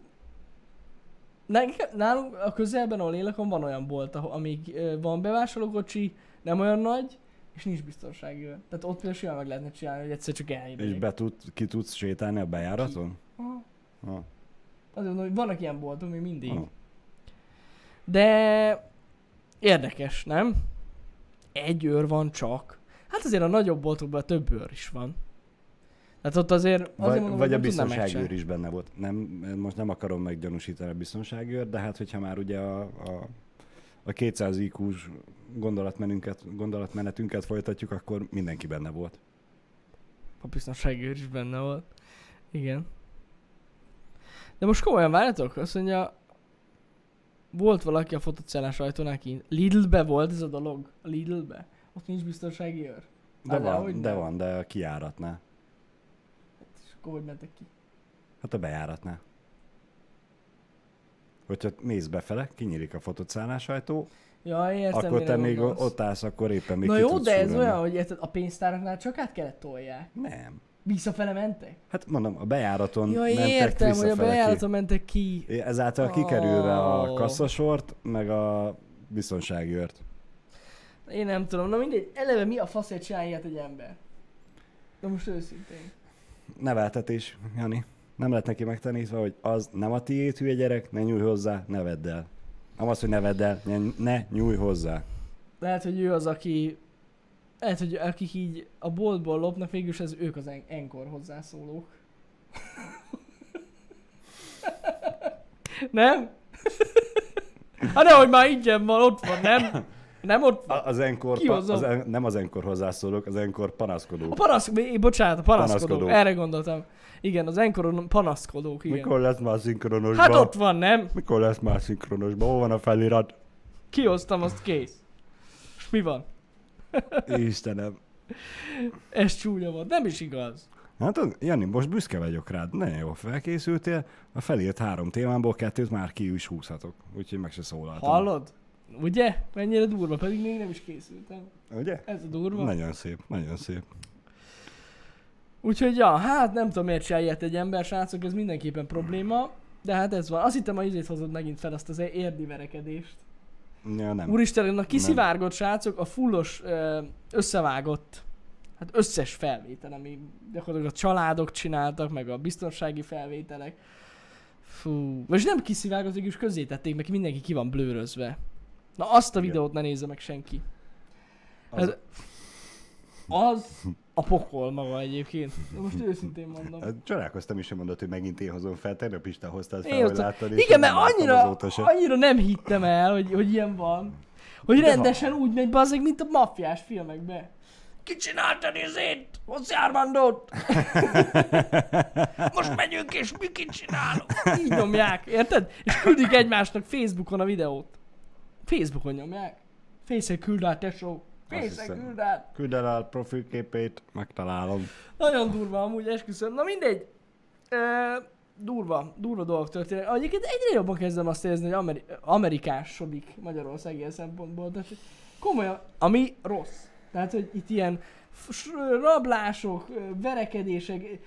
[SPEAKER 1] nálunk a közelben, ahol élek, van olyan bolt, ahol, amíg van bevásárlókocsi, nem olyan nagy, és nincs biztonsági őr. Tehát ott például simán meg lehetne csinálni, hogy egyszer csak
[SPEAKER 2] És
[SPEAKER 1] elhívják.
[SPEAKER 2] be tud, ki tudsz sétálni a bejáraton?
[SPEAKER 1] Aha.
[SPEAKER 2] Ha.
[SPEAKER 1] Azért mondom, hogy vannak ilyen boltok még mindig.
[SPEAKER 2] Ha.
[SPEAKER 1] De érdekes, nem? Egy őr van csak. Hát azért a nagyobb boltokban több őr is van. Tehát ott azért, azért
[SPEAKER 2] Vagy,
[SPEAKER 1] mondom,
[SPEAKER 2] vagy a biztonságőr is benne volt. Nem, most nem akarom meggyanúsítani a biztonságőr, de hát hogyha már ugye a, a, a 200 iq gondolatmenünket, gondolatmenetünket folytatjuk, akkor mindenki benne volt.
[SPEAKER 1] A biztonsági őr is benne volt. Igen. De most komolyan várjatok, azt mondja, volt valaki a fotocellás ajtónál kint. Lidl-be volt ez a dolog? A Lidl-be? Ott nincs biztonsági őr?
[SPEAKER 2] De
[SPEAKER 1] Hát
[SPEAKER 2] van,
[SPEAKER 1] dehogy
[SPEAKER 2] de
[SPEAKER 1] nem.
[SPEAKER 2] van, de a kijáratnál.
[SPEAKER 1] Akkor hogy mentek ki?
[SPEAKER 2] Hát a bejáratnál. Hogyha mész befele, kinyílik a fotocálás ajtó,
[SPEAKER 1] Ja, értem,
[SPEAKER 2] akkor te még
[SPEAKER 1] gondolsz.
[SPEAKER 2] ott állsz, akkor éppen még
[SPEAKER 1] Na jó, de ez olyan, hogy érted, a pénztáraknál csak át kellett tolják.
[SPEAKER 2] Nem.
[SPEAKER 1] Visszafele mentek?
[SPEAKER 2] Hát mondom, a bejáraton
[SPEAKER 1] Ja,
[SPEAKER 2] mentek
[SPEAKER 1] értem, hogy a
[SPEAKER 2] visszafele ki.
[SPEAKER 1] bejáraton mentek ki.
[SPEAKER 2] Ezáltal kikerülve a kasszasort, meg a biztonsági őrt.
[SPEAKER 1] Én nem tudom, na mindegy, eleve mi a faszért csinálja egy ember? De most őszintén.
[SPEAKER 2] Neveltetés, Jani. Nem lett neki megtanítva, hogy az nem a tiéd, hülye gyerek, ne nyújj hozzá, ne vedd el. Nem az, hogy ne vedd el, ne, ne nyújj hozzá.
[SPEAKER 1] Lehet, hogy ő az, aki... Lehet, hogy akik így a boltból lopnak, végülis ez ők az en- enkor hozzászólók. nem? Hát nehogy már ingyen van, ott van, nem? Nem ott van.
[SPEAKER 2] A- Az enkor, az en, nem az enkor hozzászólók, az enkor
[SPEAKER 1] A
[SPEAKER 2] panaszkodók.
[SPEAKER 1] panasz... é, Bocsánat, a panaszkodók.
[SPEAKER 2] Panaszkodók.
[SPEAKER 1] Erre gondoltam. Igen, az enkoron panaszkodók, igen.
[SPEAKER 2] Mikor lesz már szinkronosban?
[SPEAKER 1] Hát ott van, nem?
[SPEAKER 2] Mikor lesz már szinkronosban? Hol van a felirat?
[SPEAKER 1] Kihoztam, azt kész. És mi van?
[SPEAKER 2] Istenem.
[SPEAKER 1] Ez csúnya volt. Nem is igaz.
[SPEAKER 2] Hát Jani, most büszke vagyok rád. Nagyon jól felkészültél. A felírt három témából kettőt már ki is húzhatok. Úgyhogy meg se szólaltam.
[SPEAKER 1] Hallod? Ugye? Mennyire durva, pedig még nem is készültem.
[SPEAKER 2] Ugye?
[SPEAKER 1] Ez a durva.
[SPEAKER 2] Nagyon szép, nagyon szép.
[SPEAKER 1] Úgyhogy ja, hát nem tudom miért ilyet egy ember, srácok, ez mindenképpen probléma. De hát ez van. Azt hittem, hogy izét hozod megint fel azt az érdi verekedést.
[SPEAKER 2] Ja, nem.
[SPEAKER 1] Úristen, a kiszivárgott srácok, a fullos összevágott, hát összes felvétel, ami gyakorlatilag a családok csináltak, meg a biztonsági felvételek. Fú, most nem kiszivárgott, is közzétették, meg mindenki ki van blőrözve. Na azt a videót ne nézze meg senki.
[SPEAKER 2] Az-
[SPEAKER 1] Ez, az a pokol maga egyébként. De most őszintén mondom.
[SPEAKER 2] Hát Csodálkoztam is, hogy mondod, hogy megint én hozom fel. Tegnap is te hoztad
[SPEAKER 1] Én
[SPEAKER 2] fel, hogy
[SPEAKER 1] hoztam.
[SPEAKER 2] láttad.
[SPEAKER 1] Igen,
[SPEAKER 2] én
[SPEAKER 1] mert annyira, annyira nem hittem el, hogy, hogy ilyen van. Hogy
[SPEAKER 2] De
[SPEAKER 1] rendesen úgy megy bazzeg, mint a maffiás filmekben. Ki csinálta nézét? José Armandot? Most megyünk és mi kit csinálunk? Így nyomják, érted? És küldik egymásnak Facebookon a videót. Facebookon nyomják. Face küld át, tesó.
[SPEAKER 2] Hiszem.
[SPEAKER 1] küld át.
[SPEAKER 2] Küld el a profilképét, megtalálom.
[SPEAKER 1] Nagyon durva amúgy, esküszöm. Na mindegy. E, durva, durva dolgok történnek. Egyébként egyre jobban kezdem azt érezni, hogy ameri- amerikásodik Magyarország ilyen szempontból. Tehát komolyan, ami rossz. Tehát, hogy itt ilyen rablások, verekedések,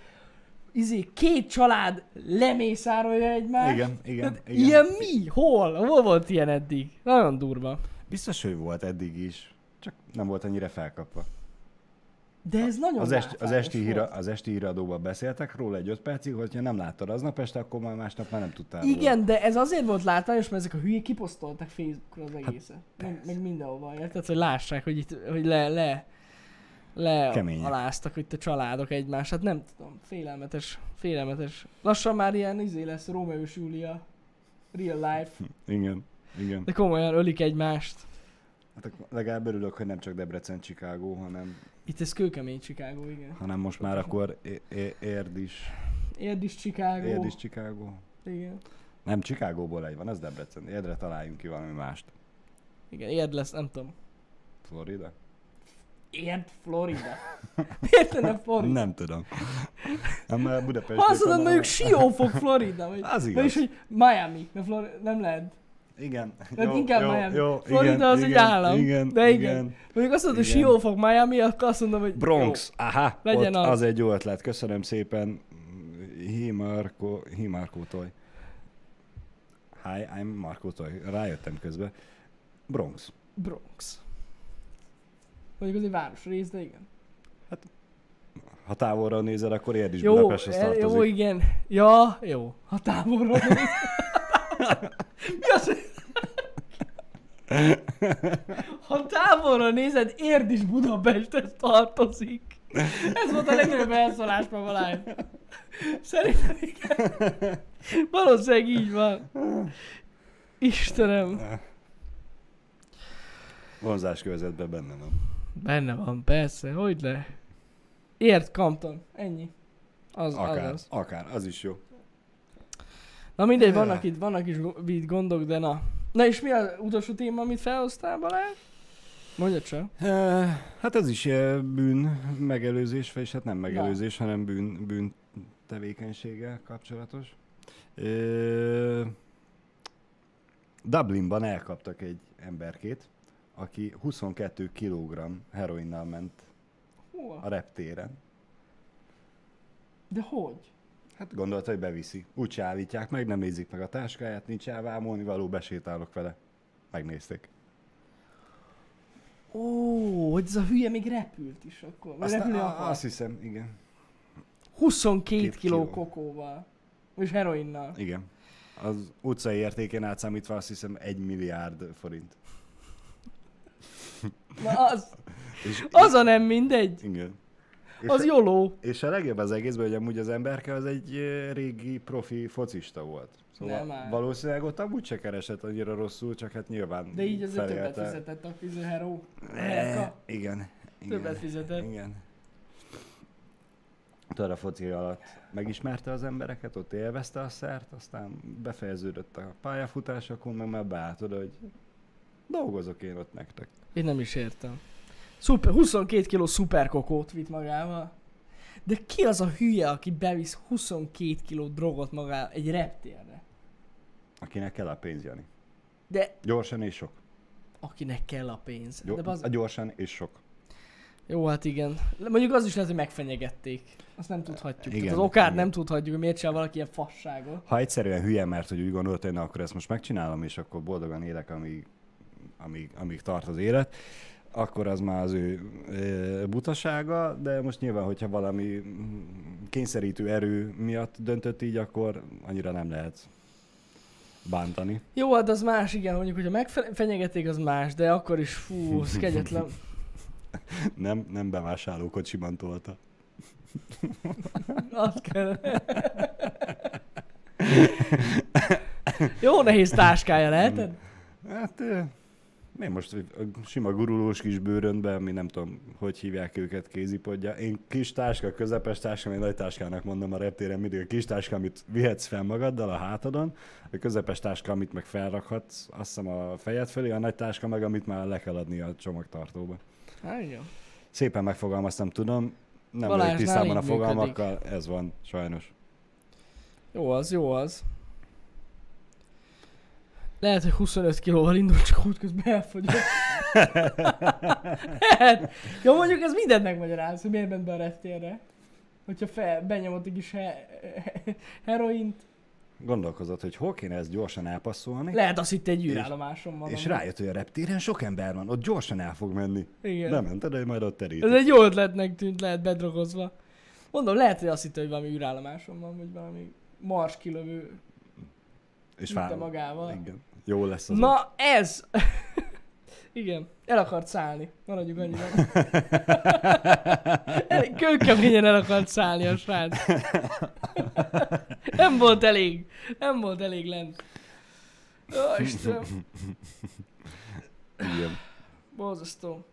[SPEAKER 1] izé, két család lemészárolja egymást.
[SPEAKER 2] Igen, igen,
[SPEAKER 1] Tehát
[SPEAKER 2] igen.
[SPEAKER 1] Ilyen mi? Hol? Hol volt ilyen eddig? Nagyon durva.
[SPEAKER 2] Biztos, hogy volt eddig is. Csak nem volt annyira felkapva.
[SPEAKER 1] De ez nagyon
[SPEAKER 2] Az, est, az, esti híra, az esti híradóban beszéltek róla egy öt percig, hogyha nem láttad aznap este, akkor már másnap már nem tudtál róla.
[SPEAKER 1] Igen, de ez azért volt látványos, mert ezek a hülyék kiposztoltak Facebookra az
[SPEAKER 2] Hát
[SPEAKER 1] egészet. meg, meg mindenhova, érted? Hogy lássák, hogy itt, hogy le, le, le
[SPEAKER 2] Kemények.
[SPEAKER 1] aláztak itt a családok egymást. Hát nem tudom, félelmetes, félelmetes. Lassan már ilyen izé lesz Rómeó és Júlia. Real life.
[SPEAKER 2] Igen, igen.
[SPEAKER 1] De komolyan ölik egymást.
[SPEAKER 2] Hát legalább örülök, hogy nem csak Debrecen, Chicago, hanem,
[SPEAKER 1] Itt ez kőkemény Chicago, igen.
[SPEAKER 2] hanem most már akkor é- é- érd is.
[SPEAKER 1] Érd is Chicago.
[SPEAKER 2] Érd is Chicago.
[SPEAKER 1] Igen.
[SPEAKER 2] Nem, Chicagóból egy van, az Debrecen. Érdre találjunk ki valami mást.
[SPEAKER 1] Igen, érd lesz, nem tudom.
[SPEAKER 2] Florida?
[SPEAKER 1] Érd Florida. Miért lenne Florida?
[SPEAKER 2] Nem tudom. Nem, mert Budapest.
[SPEAKER 1] Azt mondod, mondjuk Siófok, Florida, vagy,
[SPEAKER 2] Az igaz.
[SPEAKER 1] vagyis, hogy Miami, mert Florida nem lehet.
[SPEAKER 2] Igen.
[SPEAKER 1] Tehát inkább Miami.
[SPEAKER 2] Jó,
[SPEAKER 1] Florida
[SPEAKER 2] igen,
[SPEAKER 1] az egy
[SPEAKER 2] igen,
[SPEAKER 1] állam.
[SPEAKER 2] Igen,
[SPEAKER 1] De igen.
[SPEAKER 2] igen.
[SPEAKER 1] Mondjuk azt mondod, hogy. Siófok, Miami, akkor azt mondom, hogy
[SPEAKER 2] Bronx, aha,
[SPEAKER 1] Legyen
[SPEAKER 2] ott
[SPEAKER 1] az.
[SPEAKER 2] az. egy jó ötlet. Köszönöm szépen. Hi Marco, Hi Marco Toy. Hi, I'm Marco Toy. Rájöttem közben. Bronx.
[SPEAKER 1] Jó, Bronx. Mondjuk az egy városrész, de igen.
[SPEAKER 2] Ha távolra nézed, akkor érd is
[SPEAKER 1] Jó,
[SPEAKER 2] Budapesthez
[SPEAKER 1] e, jó,
[SPEAKER 2] tartozik.
[SPEAKER 1] igen. Ja, jó. Ha távolról néz. Mi az. Ha távolról nézed, érd is Budapesthez tartozik. Ez volt a legnagyobb elszólás ma Balázs. Szerintem igen. Valószínűleg így van. Istenem.
[SPEAKER 2] Vonzás körzetben benne van.
[SPEAKER 1] Benne van, persze, hogy le. Ért Compton, ennyi. Az,
[SPEAKER 2] Akár,
[SPEAKER 1] az, az.
[SPEAKER 2] akár, az is jó.
[SPEAKER 1] Na mindegy, vannak itt, vannak is itt gondok, de na. Na és mi az utolsó téma, amit felhoztál Balázs? Mondja csak.
[SPEAKER 2] Eh, Hát ez is bűn megelőzés, vagyis hát nem megelőzés, hanem bűn, bűn tevékenységgel kapcsolatos. Ö, Dublinban elkaptak egy emberkét, aki 22 kg heroinnal ment
[SPEAKER 1] Hol?
[SPEAKER 2] a reptéren.
[SPEAKER 1] De hogy?
[SPEAKER 2] Hát gondolta, hogy beviszi. Úgy állítják meg, nem nézik meg a táskáját, nincs elvámolni való, besétálok vele. Megnézték.
[SPEAKER 1] Ó, hogy ez a hülye még repült is akkor. Vagy repülni akar.
[SPEAKER 2] azt hiszem, igen.
[SPEAKER 1] 22
[SPEAKER 2] Két
[SPEAKER 1] kiló
[SPEAKER 2] kiló.
[SPEAKER 1] kokóval. És heroinnal.
[SPEAKER 2] Igen. Az utcai értékén átszámítva azt hiszem 1 milliárd forint.
[SPEAKER 1] Na az,
[SPEAKER 2] És
[SPEAKER 1] az a nem mindegy.
[SPEAKER 2] Igen. És
[SPEAKER 1] Az jóló.
[SPEAKER 2] És a legjobb az egészben, hogy amúgy az emberke az egy ö, régi profi focista volt. Szóval
[SPEAKER 1] Nem áll.
[SPEAKER 2] valószínűleg ott amúgy se keresett annyira rosszul, csak hát nyilván
[SPEAKER 1] De így azért többet
[SPEAKER 2] felélte.
[SPEAKER 1] fizetett a Fizu Hero.
[SPEAKER 2] Eh. Igen.
[SPEAKER 1] Többet
[SPEAKER 2] igen.
[SPEAKER 1] fizetett.
[SPEAKER 2] Igen. Tudod, a foci alatt megismerte az embereket, ott élvezte a szert, aztán befejeződött a pályafutás, akkor meg már beállt oda, hogy dolgozok én ott nektek.
[SPEAKER 1] Én nem is értem. Szuper, 22 kiló szuperkokót vitt magával. De ki az a hülye, aki bevisz 22 kiló drogot magával egy reptérre?
[SPEAKER 2] Akinek kell a pénz, Jani.
[SPEAKER 1] De
[SPEAKER 2] Gyorsan és sok.
[SPEAKER 1] akinek kell a pénz.
[SPEAKER 2] Jó,
[SPEAKER 1] De az...
[SPEAKER 2] a gyorsan és sok.
[SPEAKER 1] Jó, hát igen. Mondjuk az is lehet, hogy megfenyegették. Azt nem tudhatjuk.
[SPEAKER 2] Igen,
[SPEAKER 1] Tehát az okát
[SPEAKER 2] igen.
[SPEAKER 1] nem tudhatjuk, hogy miért csinál valaki ilyen fasságot.
[SPEAKER 2] Ha egyszerűen hülye, mert hogy úgy gondolt, hogy na, akkor ezt most megcsinálom, és akkor boldogan élek, amíg, amíg, amíg tart az élet, akkor az már az ő butasága, de most nyilván, hogyha valami kényszerítő erő miatt döntött így, akkor annyira nem lehet bántani.
[SPEAKER 1] Jó, hát az más, igen, mondjuk, hogyha megfenyegették, az más, de akkor is, fú, az kegyetlen.
[SPEAKER 2] Nem, nem bevásárlókocsiban tolta.
[SPEAKER 1] Azt kell. Jó nehéz táskája leheted?
[SPEAKER 2] Hát, én most a sima gurulós kis bőrönben, ami nem tudom, hogy hívják őket kézipodja. Én kis táska, közepes táska, én nagy táskának mondom a reptéren mindig a kis táska, amit vihetsz fel magaddal a hátadon, a közepes táska, amit meg felrakhatsz, azt hiszem a fejed fölé, a nagy táska meg, amit már le kell adni a csomagtartóba.
[SPEAKER 1] Hát igen.
[SPEAKER 2] Szépen megfogalmaztam, tudom, nem vagyok tisztában a fogalmakkal, ez van, sajnos.
[SPEAKER 1] Jó az, jó az. Lehet, hogy 25 kilóval indul, csak útközben elfogyott. Lehet. Ja, mondjuk ez mindent megmagyaráz, hogy miért ment be a reptérre. Hogyha fel, benyomott egy kis he, heroint.
[SPEAKER 2] Gondolkozott, hogy hol kéne ezt gyorsan elpasszolni,
[SPEAKER 1] Lehet azt itt egy űrállomáson van.
[SPEAKER 2] és rájött, hogy a reptéren sok ember van, ott gyorsan el fog menni.
[SPEAKER 1] Igen.
[SPEAKER 2] Bement oda, hogy majd ott terít.
[SPEAKER 1] Ez egy jó ötletnek tűnt, lehet bedrogozva. Mondom, lehet, hogy azt hitte, hogy valami űrállomáson van, vagy valami mars kilövő
[SPEAKER 2] És fáll.
[SPEAKER 1] magával.
[SPEAKER 2] Igen. Jó lesz az.
[SPEAKER 1] Na ez! Igen, el akart szállni. Maradjuk annyiban. Elég kőkeményen el akart szállni a srác. Nem volt elég. Nem volt elég lent. Ó, Istenem,
[SPEAKER 2] Igen.
[SPEAKER 1] borzasztó.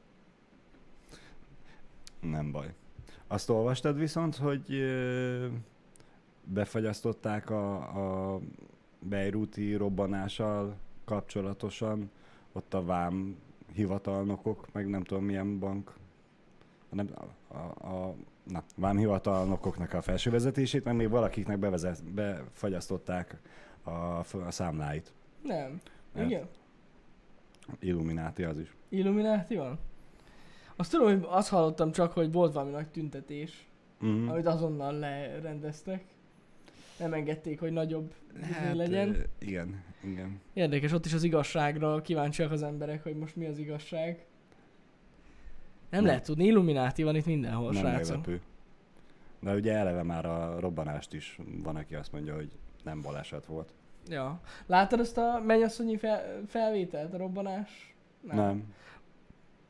[SPEAKER 2] Nem baj. Azt olvastad viszont, hogy befagyasztották a, a Beiruti robbanással kapcsolatosan ott a vám hivatalnokok, meg nem tudom milyen bank, nem, a, a, a na, vám hivatalnokoknak a felső vezetését, meg még valakiknek bevezet, befagyasztották a, a számláit.
[SPEAKER 1] Nem.
[SPEAKER 2] Hát.
[SPEAKER 1] Igen?
[SPEAKER 2] Illumináti az is.
[SPEAKER 1] Illumináti van? Azt tudom, hogy azt hallottam csak, hogy volt valami nagy tüntetés,
[SPEAKER 2] Mm.
[SPEAKER 1] amit azonnal lerendeztek. Nem engedték, hogy nagyobb hát, legyen.
[SPEAKER 2] igen, igen.
[SPEAKER 1] Érdekes, ott is az igazságra kíváncsiak az emberek, hogy most mi az igazság. Nem,
[SPEAKER 2] Nem.
[SPEAKER 1] lehet tudni, Illumináti van itt mindenhol,
[SPEAKER 2] nem
[SPEAKER 1] srácok.
[SPEAKER 2] meglepő. De ugye eleve már a robbanást is van, aki azt mondja, hogy nem baleset volt.
[SPEAKER 1] Ja. Láttad azt a mennyasszonyi fel, felvételt, a robbanás?
[SPEAKER 2] Nem. nem.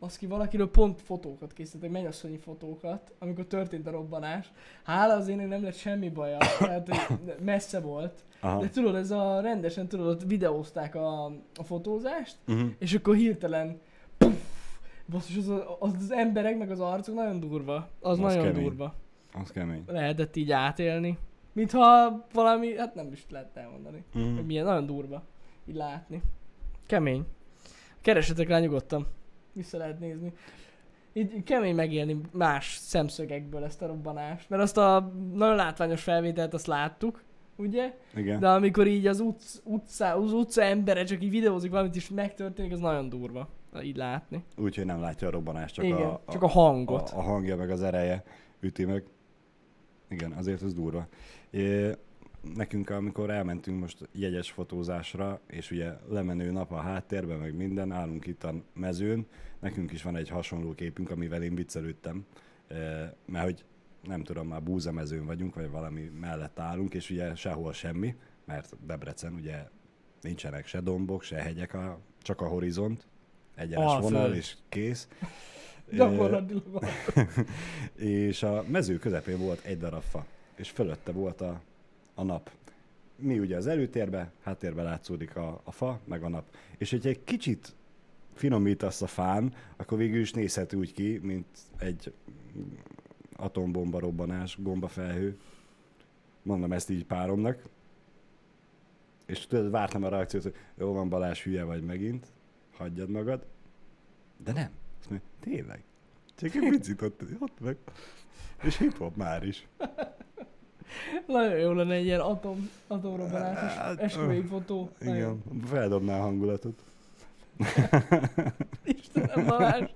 [SPEAKER 1] Az ki valakiről pont fotókat készítettek, mennyasszonyi fotókat, amikor történt a robbanás. Hála az én nem lett semmi baja, tehát hogy messze volt.
[SPEAKER 2] Aha.
[SPEAKER 1] De tudod, ez a rendesen, tudod, ott videózták a, a fotózást,
[SPEAKER 2] Uh-huh.
[SPEAKER 1] És akkor hirtelen puff, basszus, az, az, az emberek meg az arcok nagyon durva. Az,
[SPEAKER 2] Az
[SPEAKER 1] nagyon
[SPEAKER 2] kemény.
[SPEAKER 1] durva.
[SPEAKER 2] Az kemény.
[SPEAKER 1] Lehetett így átélni. Mintha valami, hát nem is lehet elmondani. Hogy
[SPEAKER 2] Uh-huh.
[SPEAKER 1] milyen, nagyon durva. Így látni. Kemény. Keresetek rá nyugodtan. Vissza lehet nézni. Így kemény megélni más szemszögekből ezt a robbanást. Mert azt a nagyon látványos felvételt azt láttuk, ugye?
[SPEAKER 2] Igen.
[SPEAKER 1] De amikor így az, utc, utca, az utca embere csak így videózik valamit is megtörténik, az nagyon durva. Így látni.
[SPEAKER 2] Úgyhogy nem látja a robbanást, csak,
[SPEAKER 1] Igen,
[SPEAKER 2] a, a,
[SPEAKER 1] csak a hangot.
[SPEAKER 2] a, a hangja meg az ereje üti meg. Igen, azért ez durva. É, nekünk, amikor elmentünk most jegyes fotózásra, és ugye lemenő nap a háttérben, meg minden, állunk itt a mezőn, nekünk is van egy hasonló képünk, amivel én viccelődtem, Eh, mert hogy nem tudom, már búzamezőn vagyunk, vagy valami mellett állunk, és ugye sehol semmi, mert Debrecen ugye nincsenek se dombok, se hegyek, a, csak a horizont, egyenes vonal, és kész.
[SPEAKER 1] Gyakorlatilag van.
[SPEAKER 2] és a mező közepén volt egy darab fa, és fölötte volt a, a nap. Mi ugye az előtérbe, háttérbe látszódik a, a fa, meg a nap. És hogyha egy kicsit finomítasz a fán, akkor végül is nézhet úgy ki, mint egy atombomba robbanás, gombafelhő. Mondom ezt így páromnak. És tudod, vártam a reakciót, hogy jó van Balázs, hülye vagy megint, hagyjad magad. De nem. Azt mondja, tényleg. Csak egy picit ott, ott meg. És hip-hop már is.
[SPEAKER 1] Nagyon jó lenne egy ilyen atom, atomrobbanásos
[SPEAKER 2] Hát,
[SPEAKER 1] esküvői fotó. Nagyon.
[SPEAKER 2] Igen, feldobná a hangulatot.
[SPEAKER 1] Istenem, Balázs.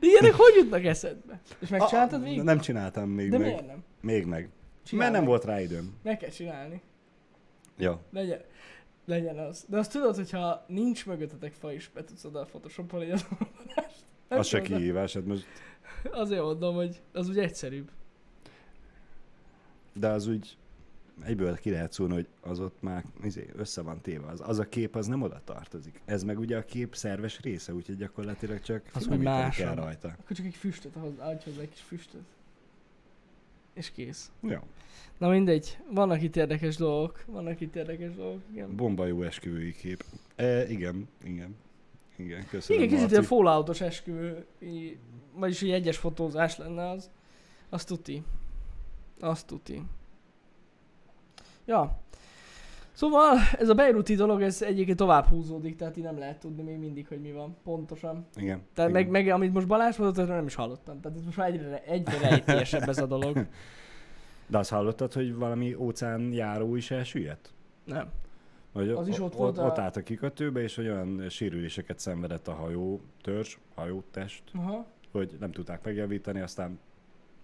[SPEAKER 1] De ilyenek hogy jutnak eszedbe? És megcsináltad végig?
[SPEAKER 2] Nem csináltam még
[SPEAKER 1] De
[SPEAKER 2] meg.
[SPEAKER 1] miért nem?
[SPEAKER 2] Még meg.
[SPEAKER 1] Csináld
[SPEAKER 2] Mert nem volt rá időm.
[SPEAKER 1] Meg kell csinálni.
[SPEAKER 2] Ja.
[SPEAKER 1] Legyen, legyen az. De azt tudod, hogyha nincs mögöttetek fa is, be tudsz oda photoshopolni az atomrobbanást. Nem
[SPEAKER 2] Az se kihívás, hát most,
[SPEAKER 1] Azért mondom, hogy az úgy egyszerűbb.
[SPEAKER 2] De az úgy egyből ki lehet szólni, hogy az ott már izé, össze van téve. Az, az a kép az nem oda tartozik. Ez meg ugye a kép szerves része, úgyhogy gyakorlatilag csak
[SPEAKER 1] Az,
[SPEAKER 2] finomítani
[SPEAKER 1] másabb.
[SPEAKER 2] kell rajta.
[SPEAKER 1] Akkor csak egy füstöt, ahhoz adj hozzá egy kis füstöt. És kész.
[SPEAKER 2] Ja.
[SPEAKER 1] Na mindegy, vannak itt érdekes dolgok. Vannak itt érdekes dolgok, igen.
[SPEAKER 2] Bomba jó esküvői kép. E, igen, igen. Igen, köszönöm.
[SPEAKER 1] Igen, kicsit ilyen falloutos esküvő, vagyis hogy egyes fotózás lenne az. Azt tuti. Azt tuti. Ja. Szóval ez a beiruti dolog, ez egyébként tovább húzódik, tehát így nem lehet tudni még mindig, hogy mi van pontosan.
[SPEAKER 2] Igen.
[SPEAKER 1] Tehát
[SPEAKER 2] igen.
[SPEAKER 1] meg, meg, amit most Balázs mondott, arról nem is hallottam. Tehát ez most már egyre, egyre rejtélyesebb ez a dolog.
[SPEAKER 2] De azt hallottad, hogy valami óceánjáró is elsüllyedt?
[SPEAKER 1] Nem.
[SPEAKER 2] Vagy
[SPEAKER 1] Az is ott
[SPEAKER 2] ott,
[SPEAKER 1] volt a-
[SPEAKER 2] ott állt a kikötőbe, és olyan sérüléseket szenvedett a hajó törzs, hajótest,
[SPEAKER 1] Aha.
[SPEAKER 2] hogy nem tudták megjavítani, aztán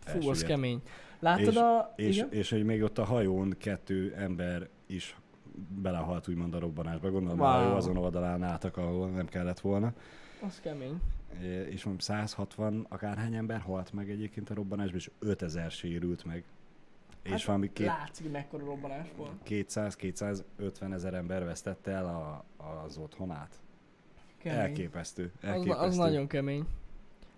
[SPEAKER 1] Fú, az kemény. Láttad
[SPEAKER 2] És-
[SPEAKER 1] a...
[SPEAKER 2] És,
[SPEAKER 1] igen?
[SPEAKER 2] és hogy még ott a hajón kettő ember is belehalt úgymond a robbanásba. Gondolom,
[SPEAKER 1] Wow.
[SPEAKER 2] a azon oldalán álltak, ahol nem kellett volna.
[SPEAKER 1] Az kemény.
[SPEAKER 2] És mondjuk 160 akárhány ember halt meg egyébként a robbanásban, és 5000 sérült meg. És
[SPEAKER 1] Hát
[SPEAKER 2] valami két,
[SPEAKER 1] Látszik, mekkora robbanás volt.
[SPEAKER 2] 200-250 ezer ember vesztette el a, az otthonát.
[SPEAKER 1] Kemény.
[SPEAKER 2] Elképesztő.
[SPEAKER 1] Az,
[SPEAKER 2] elképesztő.
[SPEAKER 1] az nagyon kemény.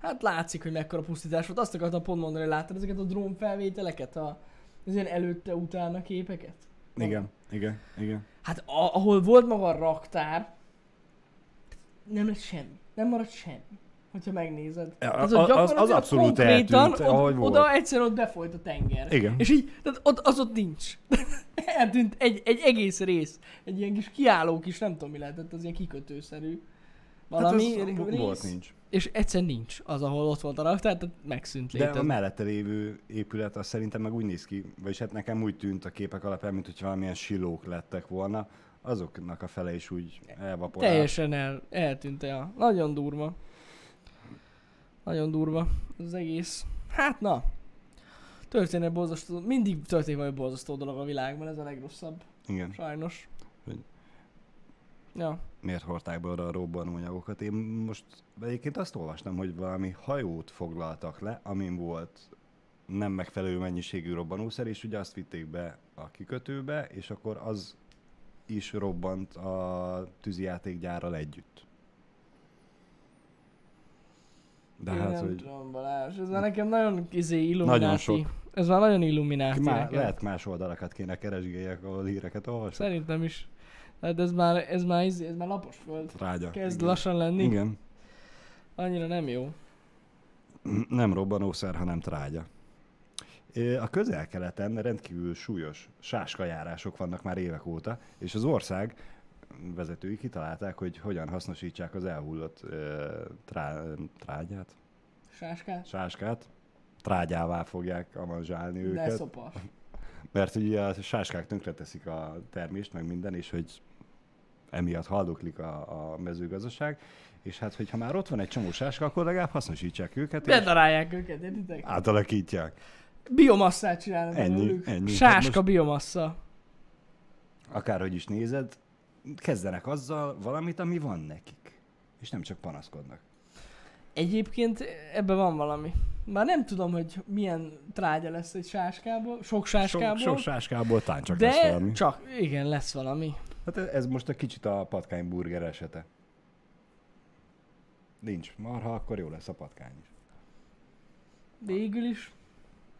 [SPEAKER 1] Hát látszik, hogy mekkora pusztítás volt. Azt akartam pont mondani, hogy láttad ezeket a drón felvételeket? A, az ilyen előtte-utána képeket?
[SPEAKER 2] Igen, igen, igen.
[SPEAKER 1] Hát a, ahol volt maga a raktár, nem lett semmi. Nem maradt semmi. Hogyha megnézed.
[SPEAKER 2] Ja,
[SPEAKER 1] Tehát,
[SPEAKER 2] a-
[SPEAKER 1] hogy
[SPEAKER 2] az- az
[SPEAKER 1] gyakorlatilag
[SPEAKER 2] abszolút
[SPEAKER 1] konkrétan
[SPEAKER 2] eltűnt, ahogy volt.
[SPEAKER 1] oda egyszerűen ott befolyt a tenger.
[SPEAKER 2] Igen.
[SPEAKER 1] És így, tehát ott, az ott nincs. Eltűnt egy, egy egész rész. Egy ilyen kis kiálló kis, nem tudom mi lehetett, az ilyen kikötőszerű. Valami
[SPEAKER 2] hát
[SPEAKER 1] rész,
[SPEAKER 2] volt nincs.
[SPEAKER 1] és egyszer nincs az, ahol ott volt a raktár, tehát megszűnt
[SPEAKER 2] De
[SPEAKER 1] létezni.
[SPEAKER 2] a mellette lévő épület az szerintem meg úgy néz ki, vagyis hát nekem úgy tűnt a képek alapján, mint hogy valamilyen silók lettek volna, azoknak a fele is úgy elvaporált.
[SPEAKER 1] Teljesen el, eltűnt el. Nagyon durva. Nagyon durva az egész. Hát na. Történet borzasztó. Mindig történik valami borzasztó dolog a világban, ez a legrosszabb.
[SPEAKER 2] Igen.
[SPEAKER 1] Sajnos. Ja.
[SPEAKER 2] Miért hordták be oda a robbanóanyagokat? Én most egyébként azt olvastam, hogy valami hajót foglaltak le, amin volt nem megfelelő mennyiségű robbanószer, és ugye azt vitték be a kikötőbe, és akkor az is robbant a tűzijátékgyárral együtt. De
[SPEAKER 1] Én
[SPEAKER 2] hát,
[SPEAKER 1] nem
[SPEAKER 2] hogy
[SPEAKER 1] tudom, Balázs. Ez már nekem nagyon izé, illumináti.
[SPEAKER 2] Nagyon sok.
[SPEAKER 1] Ez már nagyon illumináti nekem.
[SPEAKER 2] lehet más oldalakat kéne keresgéljek, ahol híreket olvasok.
[SPEAKER 1] Szerintem is. Hát ez már, ez már, izé- ez már lapos föld.
[SPEAKER 2] Rágya.
[SPEAKER 1] Kezd
[SPEAKER 2] Igen.
[SPEAKER 1] lassan lenni.
[SPEAKER 2] Igen.
[SPEAKER 1] Annyira nem jó.
[SPEAKER 2] Nem robbanószer, hanem trágya. A közel-keleten rendkívül súlyos sáskajárások vannak már évek óta, és az ország vezetői kitalálták, hogy hogyan hasznosítsák az elhullott trá, trágyát,
[SPEAKER 1] Sáskát?
[SPEAKER 2] sáskát, trágyává fogják avanzsálni
[SPEAKER 1] De
[SPEAKER 2] őket.
[SPEAKER 1] szopas.
[SPEAKER 2] Mert ugye a sáskák tönkreteszik a termést, meg minden, és hogy emiatt haldoklik a, a mezőgazdaság, és hát, hogyha már ott van egy csomó sáska, akkor legalább hasznosítsák őket,
[SPEAKER 1] Bedarálják őket, értitek?
[SPEAKER 2] átalakítják.
[SPEAKER 1] Biomasszát csinálnak
[SPEAKER 2] Ennyi, ennyi. Hát
[SPEAKER 1] Sáska
[SPEAKER 2] most-
[SPEAKER 1] biomassa.
[SPEAKER 2] Akárhogy is nézed, kezdenek azzal valamit, ami van nekik. És nem csak panaszkodnak.
[SPEAKER 1] Egyébként ebben van valami. Már nem tudom, hogy milyen trágya lesz egy sáskából, sok sáskából.
[SPEAKER 2] Sok, sok sáskából tán csak
[SPEAKER 1] de
[SPEAKER 2] lesz valami.
[SPEAKER 1] csak, igen, lesz valami.
[SPEAKER 2] Hát ez most a kicsit a patkányburger esete. Nincs marha, akkor jó lesz a patkány is.
[SPEAKER 1] Végül is.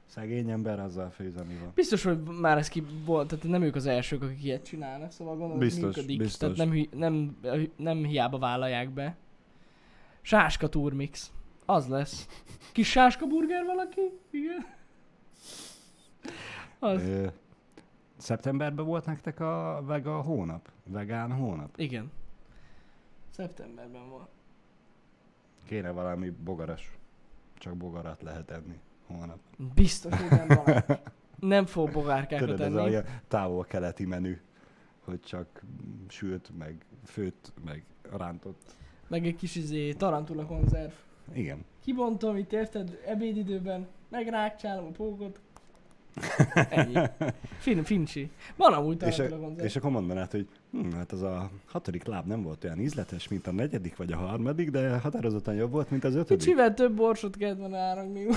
[SPEAKER 2] Szegény ember azzal főzni van.
[SPEAKER 1] Biztos, hogy már ez ki volt, tehát nem ők az elsők, akik ilyet csinálnak, szóval gondolom, hogy
[SPEAKER 2] Biztos,
[SPEAKER 1] működik.
[SPEAKER 2] biztos.
[SPEAKER 1] Tehát nem, nem, nem hiába vállalják be. Sáska turmix. Az lesz. Kis sáska burger valaki? Igen. Az.
[SPEAKER 2] Szeptemberben volt nektek a vega hónap? Vegán hónap?
[SPEAKER 1] Igen. Szeptemberben volt.
[SPEAKER 2] Kéne valami bogaras. Csak bogarat lehet enni hónap.
[SPEAKER 1] Biztos, hogy nem Balázs. Nem fog bogárkákat
[SPEAKER 2] Tudod, ez a
[SPEAKER 1] enni.
[SPEAKER 2] ilyen távol-keleti menü, hogy csak sült, meg főtt, meg rántott.
[SPEAKER 1] Meg egy kis izé, tarantula konzerv.
[SPEAKER 2] Igen.
[SPEAKER 1] Kibontom itt, érted? Ebédidőben, megrákcsálom a pókot. Ennyi. Fin, fincsi. Van amúgy
[SPEAKER 2] És, a,
[SPEAKER 1] konzerv.
[SPEAKER 2] és akkor mondanád, hogy hm, hát az a hatodik láb nem volt olyan ízletes, mint a negyedik vagy a harmadik, de határozottan jobb volt, mint az ötödik.
[SPEAKER 1] Kicsivel több borsot kellett volna áragni.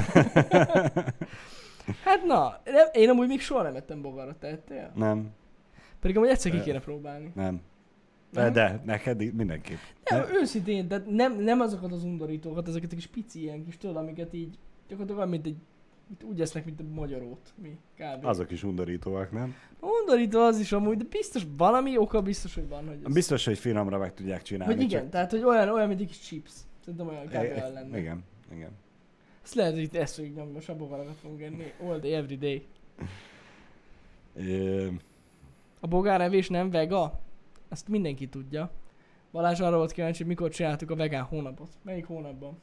[SPEAKER 1] hát na, nem, én amúgy még soha nem ettem bogarat, tettél?
[SPEAKER 2] Nem,
[SPEAKER 1] Pedig amúgy egyszer ki kéne próbálni.
[SPEAKER 2] nem. De,
[SPEAKER 1] Nem?
[SPEAKER 2] de neked mindenképp.
[SPEAKER 1] Nem,
[SPEAKER 2] Ne-
[SPEAKER 1] őszintén, de nem, nem azokat az undorítókat, ezeket a kis pici ilyen kis, tudod, amiket így gyakorlatilag olyan, mint egy mint úgy esznek, mint a magyarót, mi, kb.
[SPEAKER 2] Azok is undorítóak, nem?
[SPEAKER 1] Undorító az is amúgy, de biztos valami oka biztos, hogy van, hogy ez...
[SPEAKER 2] Biztos, hogy finomra meg tudják csinálni.
[SPEAKER 1] hogy igen,
[SPEAKER 2] csak-
[SPEAKER 1] tehát hogy olyan, olyan, mint egy kis chips. Szerintem olyan kb.
[SPEAKER 2] E-
[SPEAKER 1] lenne.
[SPEAKER 2] Igen, igen.
[SPEAKER 1] Ezt lehet, hogy itt ezt fogjuk nyomni, most a bogarakat fogunk enni. All day, every day. A bogárevés nem vega? Ezt mindenki tudja. Balázs arra volt kíváncsi, hogy mikor csináltuk a vegán hónapot. Melyik hónapban?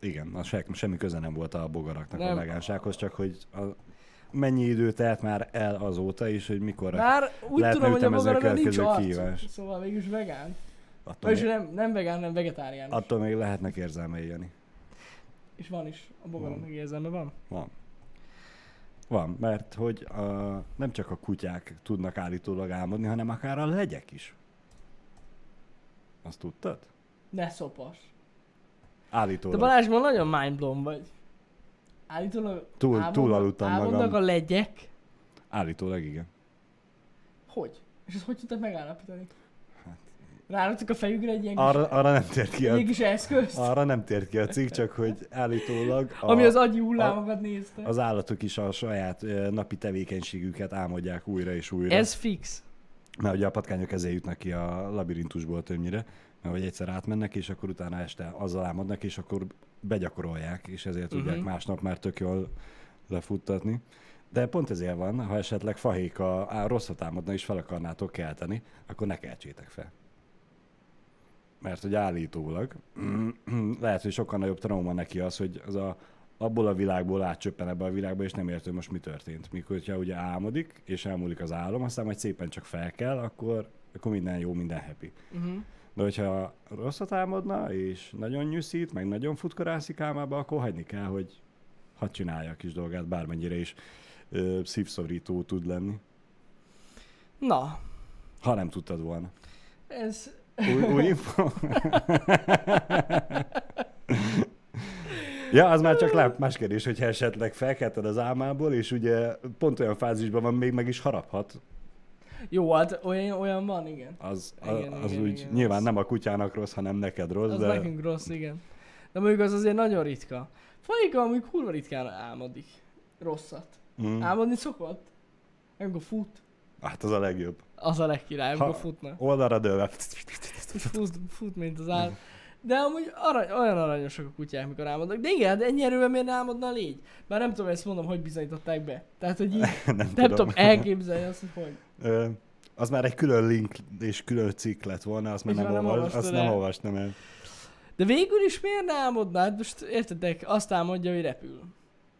[SPEAKER 2] Igen, az se, semmi köze nem volt a bogaraknak
[SPEAKER 1] Nem.
[SPEAKER 2] a vegánsághoz, csak hogy a, mennyi idő telt már el azóta is, hogy mikor
[SPEAKER 1] Már úgy
[SPEAKER 2] lehetne
[SPEAKER 1] tudom, hogy a bogarakon nincs arcuk.
[SPEAKER 2] kihívás.
[SPEAKER 1] Szóval mégis vegán.
[SPEAKER 2] attól, még,
[SPEAKER 1] nem, nem vegán, nem vegetáriánus.
[SPEAKER 2] attól még lehetnek érzelmei, Jani.
[SPEAKER 1] És van is. A bogaraknak érzelme van.
[SPEAKER 2] Van. Van, mert hogy a, nem csak a kutyák tudnak állítólag álmodni, hanem akár a legyek is. Azt tudtad?
[SPEAKER 1] Ne szopas. De
[SPEAKER 2] Állítólag.
[SPEAKER 1] Balázs, ma nagyon mindblown vagy. Állítólag
[SPEAKER 2] Túl-
[SPEAKER 1] álmodnak-
[SPEAKER 2] túlaludtam
[SPEAKER 1] álmodnak
[SPEAKER 2] magam.
[SPEAKER 1] a legyek.
[SPEAKER 2] Állítólag igen.
[SPEAKER 1] Hogy? És ezt hogy tudtak megállapítani?
[SPEAKER 2] Hát-
[SPEAKER 1] Ráraktak a fejükre egy ilyen kis,
[SPEAKER 2] Arra, arra nem tért ki a,
[SPEAKER 1] kis eszközt,
[SPEAKER 2] arra nem tért ki a cikk, csak hogy állítólag a,
[SPEAKER 1] ami az agyi hullámokat nézte.
[SPEAKER 2] az állatok is a saját ö, napi tevékenységüket álmodják újra és újra.
[SPEAKER 1] Ez fix.
[SPEAKER 2] Mert ugye a patkányok ezért jutnak ki a labirintusból többnyire, hogy egyszer átmennek, és akkor utána este azzal álmodnak, és akkor begyakorolják, és ezért tudják
[SPEAKER 1] Mhm.
[SPEAKER 2] másnap már tök jól lefuttatni. De pont ezért van, ha esetleg fahéka á, rosszat álmodna és fel akarnátok kelteni, akkor ne keltsétek fel. Mert hogy állítólag lehet, hogy sokkal nagyobb trauma neki az, hogy az a, abból a világból átcsöppen ebbe a világba, és nem hogy most mi történt. Mikor, hogyha ugye álmodik, és elmúlik az álom, aztán majd szépen csak fel kell, akkor, akkor minden jó, minden happy.
[SPEAKER 1] Uh-huh.
[SPEAKER 2] De hogyha rosszat álmodna, és nagyon nyűszít, meg nagyon futkorászik álmába, akkor hagyni kell, hogy hadd csinálja a kis dolgát, bármennyire is ö, szívszorító tud lenni.
[SPEAKER 1] Na,
[SPEAKER 2] Ha nem tudtad volna.
[SPEAKER 1] ez...
[SPEAKER 2] Új, új info? ja, az már csak lát, más kérdés, hogyha esetleg felkelted az álmából, és ugye pont olyan fázisban van, még meg is haraphat.
[SPEAKER 1] Jó, hát olyan, olyan van, igen.
[SPEAKER 2] Az,
[SPEAKER 1] Igen,
[SPEAKER 2] igen, az
[SPEAKER 1] igen,
[SPEAKER 2] úgy
[SPEAKER 1] igen,
[SPEAKER 2] nyilván
[SPEAKER 1] az-
[SPEAKER 2] nem a kutyának rossz, hanem neked rossz,
[SPEAKER 1] Az
[SPEAKER 2] de
[SPEAKER 1] nekünk rossz, igen. De mondjuk az azért nagyon ritka. Faika amúgy kurva ritkán álmodik. Rosszat.
[SPEAKER 2] mm,
[SPEAKER 1] Álmodni szokott? Amikor fut.
[SPEAKER 2] hát az a legjobb.
[SPEAKER 1] Az a legkirály, amikor futnak.
[SPEAKER 2] Oldalra dőlve.
[SPEAKER 1] Fut, fut, mint az állat. De amúgy arany, olyan aranyosak a kutyák, mikor álmodnak. De igen, de ennyi erővel miért álmodna a légy? Bár nem tudom, ezt mondom, hogy bizonyították be. Tehát, hogy így,
[SPEAKER 2] nem,
[SPEAKER 1] nem
[SPEAKER 2] tudom.
[SPEAKER 1] tudom elképzelni azt, hogy hogy.
[SPEAKER 2] Ö, az már egy külön link és külön cikk lett volna, azt már nem,
[SPEAKER 1] nem
[SPEAKER 2] olvas, azt nem olvastam el.
[SPEAKER 1] De végül is miért ne álmodná? Hát most értedek, azt álmodja, hogy repül.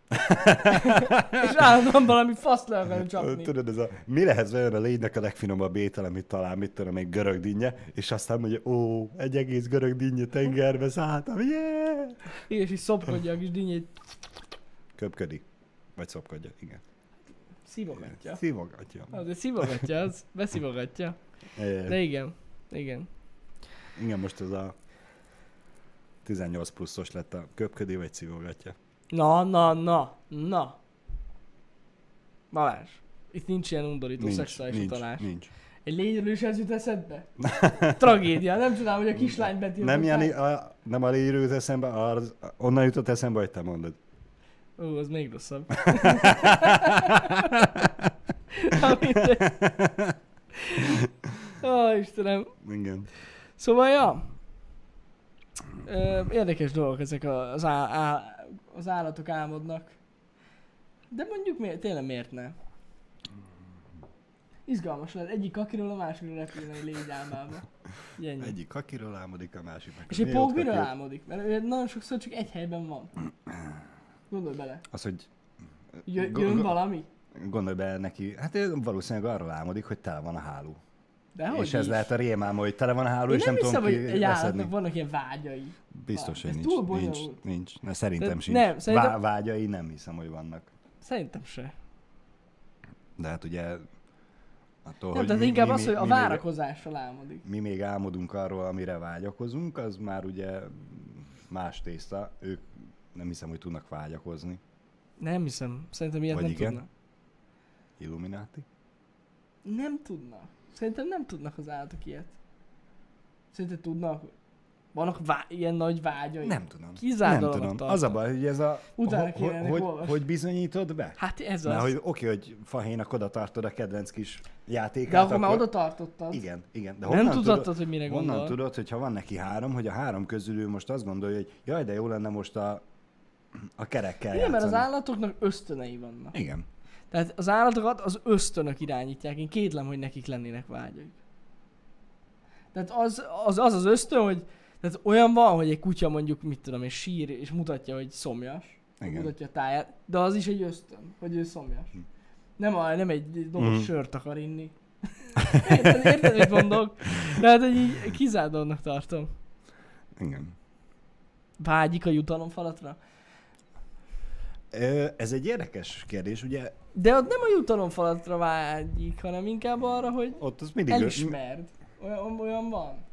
[SPEAKER 1] és állandóan valami faszt le akar
[SPEAKER 2] Ö,
[SPEAKER 1] csapni.
[SPEAKER 2] Tudod, ez a, mi lehet vajon a lénynek a legfinomabb étel, amit talál, mit tudom, egy görög dinnye, és aztán mondja, ó, egy egész görög dinnye tengerbe szálltam, yeah!
[SPEAKER 1] És így szopkodja a kis dinnyét,
[SPEAKER 2] Köpködik. Vagy szopkodja, igen.
[SPEAKER 1] szívogatja.
[SPEAKER 2] Szívogatja.
[SPEAKER 1] Azért szívogatja az, beszívogatja. De igen, igen.
[SPEAKER 2] igen, most ez a 18 pluszos lett a köpködi, vagy szívogatja.
[SPEAKER 1] Na, na, na, na. Balázs, itt nincs ilyen undorító szexuális
[SPEAKER 2] nincs,
[SPEAKER 1] utalás.
[SPEAKER 2] nincs.
[SPEAKER 1] Egy lényről is ez jut eszedbe? Tragédia, nem csodálom, hogy a kislány betiltották.
[SPEAKER 2] Nem, Jani, a, nem a légyről jut eszembe, az, onnan jutott eszembe, hogy te mondod.
[SPEAKER 1] Ó, az még rosszabb. Ó, Istenem.
[SPEAKER 2] Igen.
[SPEAKER 1] Szóval, ja. Érdekes dolgok ezek az, á, á, az állatok álmodnak. De mondjuk miért, tényleg miért ne? Izgalmas lehet. Egyik kakiról a másikra repülne egy légy álmába. Ennyi.
[SPEAKER 2] Egyik kakiról álmodik, a másik meg.
[SPEAKER 1] És egy
[SPEAKER 2] Mi ott
[SPEAKER 1] pók miről
[SPEAKER 2] kaki?
[SPEAKER 1] álmodik? Mert ő nagyon sokszor csak egy helyben van. Gondolj bele.
[SPEAKER 2] Az, hogy
[SPEAKER 1] jön
[SPEAKER 2] go-
[SPEAKER 1] valami?
[SPEAKER 2] gondolj be neki, hát ő valószínűleg arról álmodik, hogy tele van a háló.
[SPEAKER 1] De
[SPEAKER 2] és ez
[SPEAKER 1] is?
[SPEAKER 2] lehet a rémálma, hogy tele van a háló, és
[SPEAKER 1] nem
[SPEAKER 2] nem,
[SPEAKER 1] hiszem,
[SPEAKER 2] tudom
[SPEAKER 1] hogy
[SPEAKER 2] leszedni.
[SPEAKER 1] vannak ilyen vágyai.
[SPEAKER 2] Biztos, hogy nincs, nincs, nincs. De szerintem
[SPEAKER 1] De-
[SPEAKER 2] sincs.
[SPEAKER 1] nem, szerintem-
[SPEAKER 2] Vá- vágyai nem hiszem, hogy vannak.
[SPEAKER 1] Szerintem se.
[SPEAKER 2] De hát ugye attól,
[SPEAKER 1] Nem, tehát
[SPEAKER 2] mi,
[SPEAKER 1] inkább
[SPEAKER 2] mi,
[SPEAKER 1] az, hogy a várakozással álmodik.
[SPEAKER 2] Mi még álmodunk arról, amire vágyakozunk, az már ugye más tészta. Ők nem hiszem, hogy tudnak vágyakozni.
[SPEAKER 1] Nem hiszem. Szerintem ilyet
[SPEAKER 2] Vagy
[SPEAKER 1] nem
[SPEAKER 2] igen?
[SPEAKER 1] tudnak.
[SPEAKER 2] Illuminati?
[SPEAKER 1] Nem tudnak. Szerintem nem tudnak az állatok ilyet. Szerinted tudnak? Vannak vá- ilyen nagy vágyai?
[SPEAKER 2] Nem tudom.
[SPEAKER 1] Kizárt
[SPEAKER 2] nem tudom.
[SPEAKER 1] tartom.
[SPEAKER 2] Az a baj, hogy ez a...
[SPEAKER 1] Utána
[SPEAKER 2] ho- hogy,
[SPEAKER 1] olvasni.
[SPEAKER 2] hogy bizonyítod be?
[SPEAKER 1] Hát ez
[SPEAKER 2] Mert
[SPEAKER 1] az.
[SPEAKER 2] hogy oké, hogy fahénak oda tartod a kedvenc kis játékát,
[SPEAKER 1] De akkor már oda tartottad.
[SPEAKER 2] Igen, igen. De
[SPEAKER 1] Nem
[SPEAKER 2] honnan
[SPEAKER 1] tudattad,
[SPEAKER 2] tudod,
[SPEAKER 1] hogy mire
[SPEAKER 2] honnan
[SPEAKER 1] gondol.
[SPEAKER 2] tudod, hogy ha van neki három, hogy a három közül ő most azt gondolja, hogy jaj, de jó lenne most a, a kerekkel
[SPEAKER 1] Igen, mert az
[SPEAKER 2] játszani.
[SPEAKER 1] állatoknak ösztönei vannak.
[SPEAKER 2] Igen.
[SPEAKER 1] Tehát az állatokat az ösztönök irányítják. Én kétlem, hogy nekik lennének vágyaik. Tehát az az, az, az ösztön, hogy tehát olyan van, hogy egy kutya mondjuk, mit tudom én, sír és mutatja, hogy szomjas.
[SPEAKER 2] Igen.
[SPEAKER 1] Mutatja a táját. De az is egy ösztön, hogy ő szomjas.
[SPEAKER 2] Hm.
[SPEAKER 1] Nem, a, nem egy doboz
[SPEAKER 2] Mhm.
[SPEAKER 1] sört akar inni. érted, érted, mit mondok? De hát, hogy így kizárt dolognak tartom.
[SPEAKER 2] Igen.
[SPEAKER 1] Vágyik a jutalomfalatra?
[SPEAKER 2] Ez egy érdekes kérdés, ugye
[SPEAKER 1] De ott nem a jutalomfalatra vágyik, hanem inkább arra, hogy
[SPEAKER 2] ott az mindig
[SPEAKER 1] elismerd. Olyan, olyan van.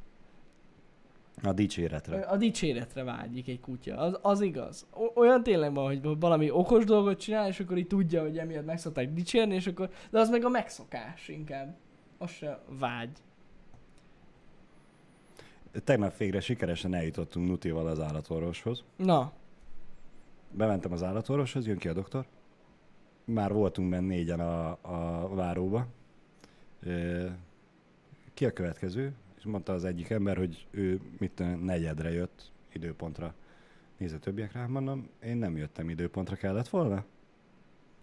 [SPEAKER 2] a dicséretre.
[SPEAKER 1] A dicséretre vágyik egy kutya, az, az igaz. O- olyan tényleg van, hogy valami okos dolgot csinál, és akkor így tudja, hogy emiatt meg szokták dicsérni, és akkor, de az meg a megszokás inkább. Az se vágy.
[SPEAKER 2] Tegnap végre sikeresen eljutottunk Nutival az állatorvoshoz.
[SPEAKER 1] Na,
[SPEAKER 2] Bementem az állatorvoshoz, jön ki a doktor. Már voltunk benne négyen a, a váróba. Ki a következő? És mondta az egyik ember, hogy ő mit negyedre jött időpontra. Nézd a többiekre, mondom, én nem jöttem időpontra, kellett volna?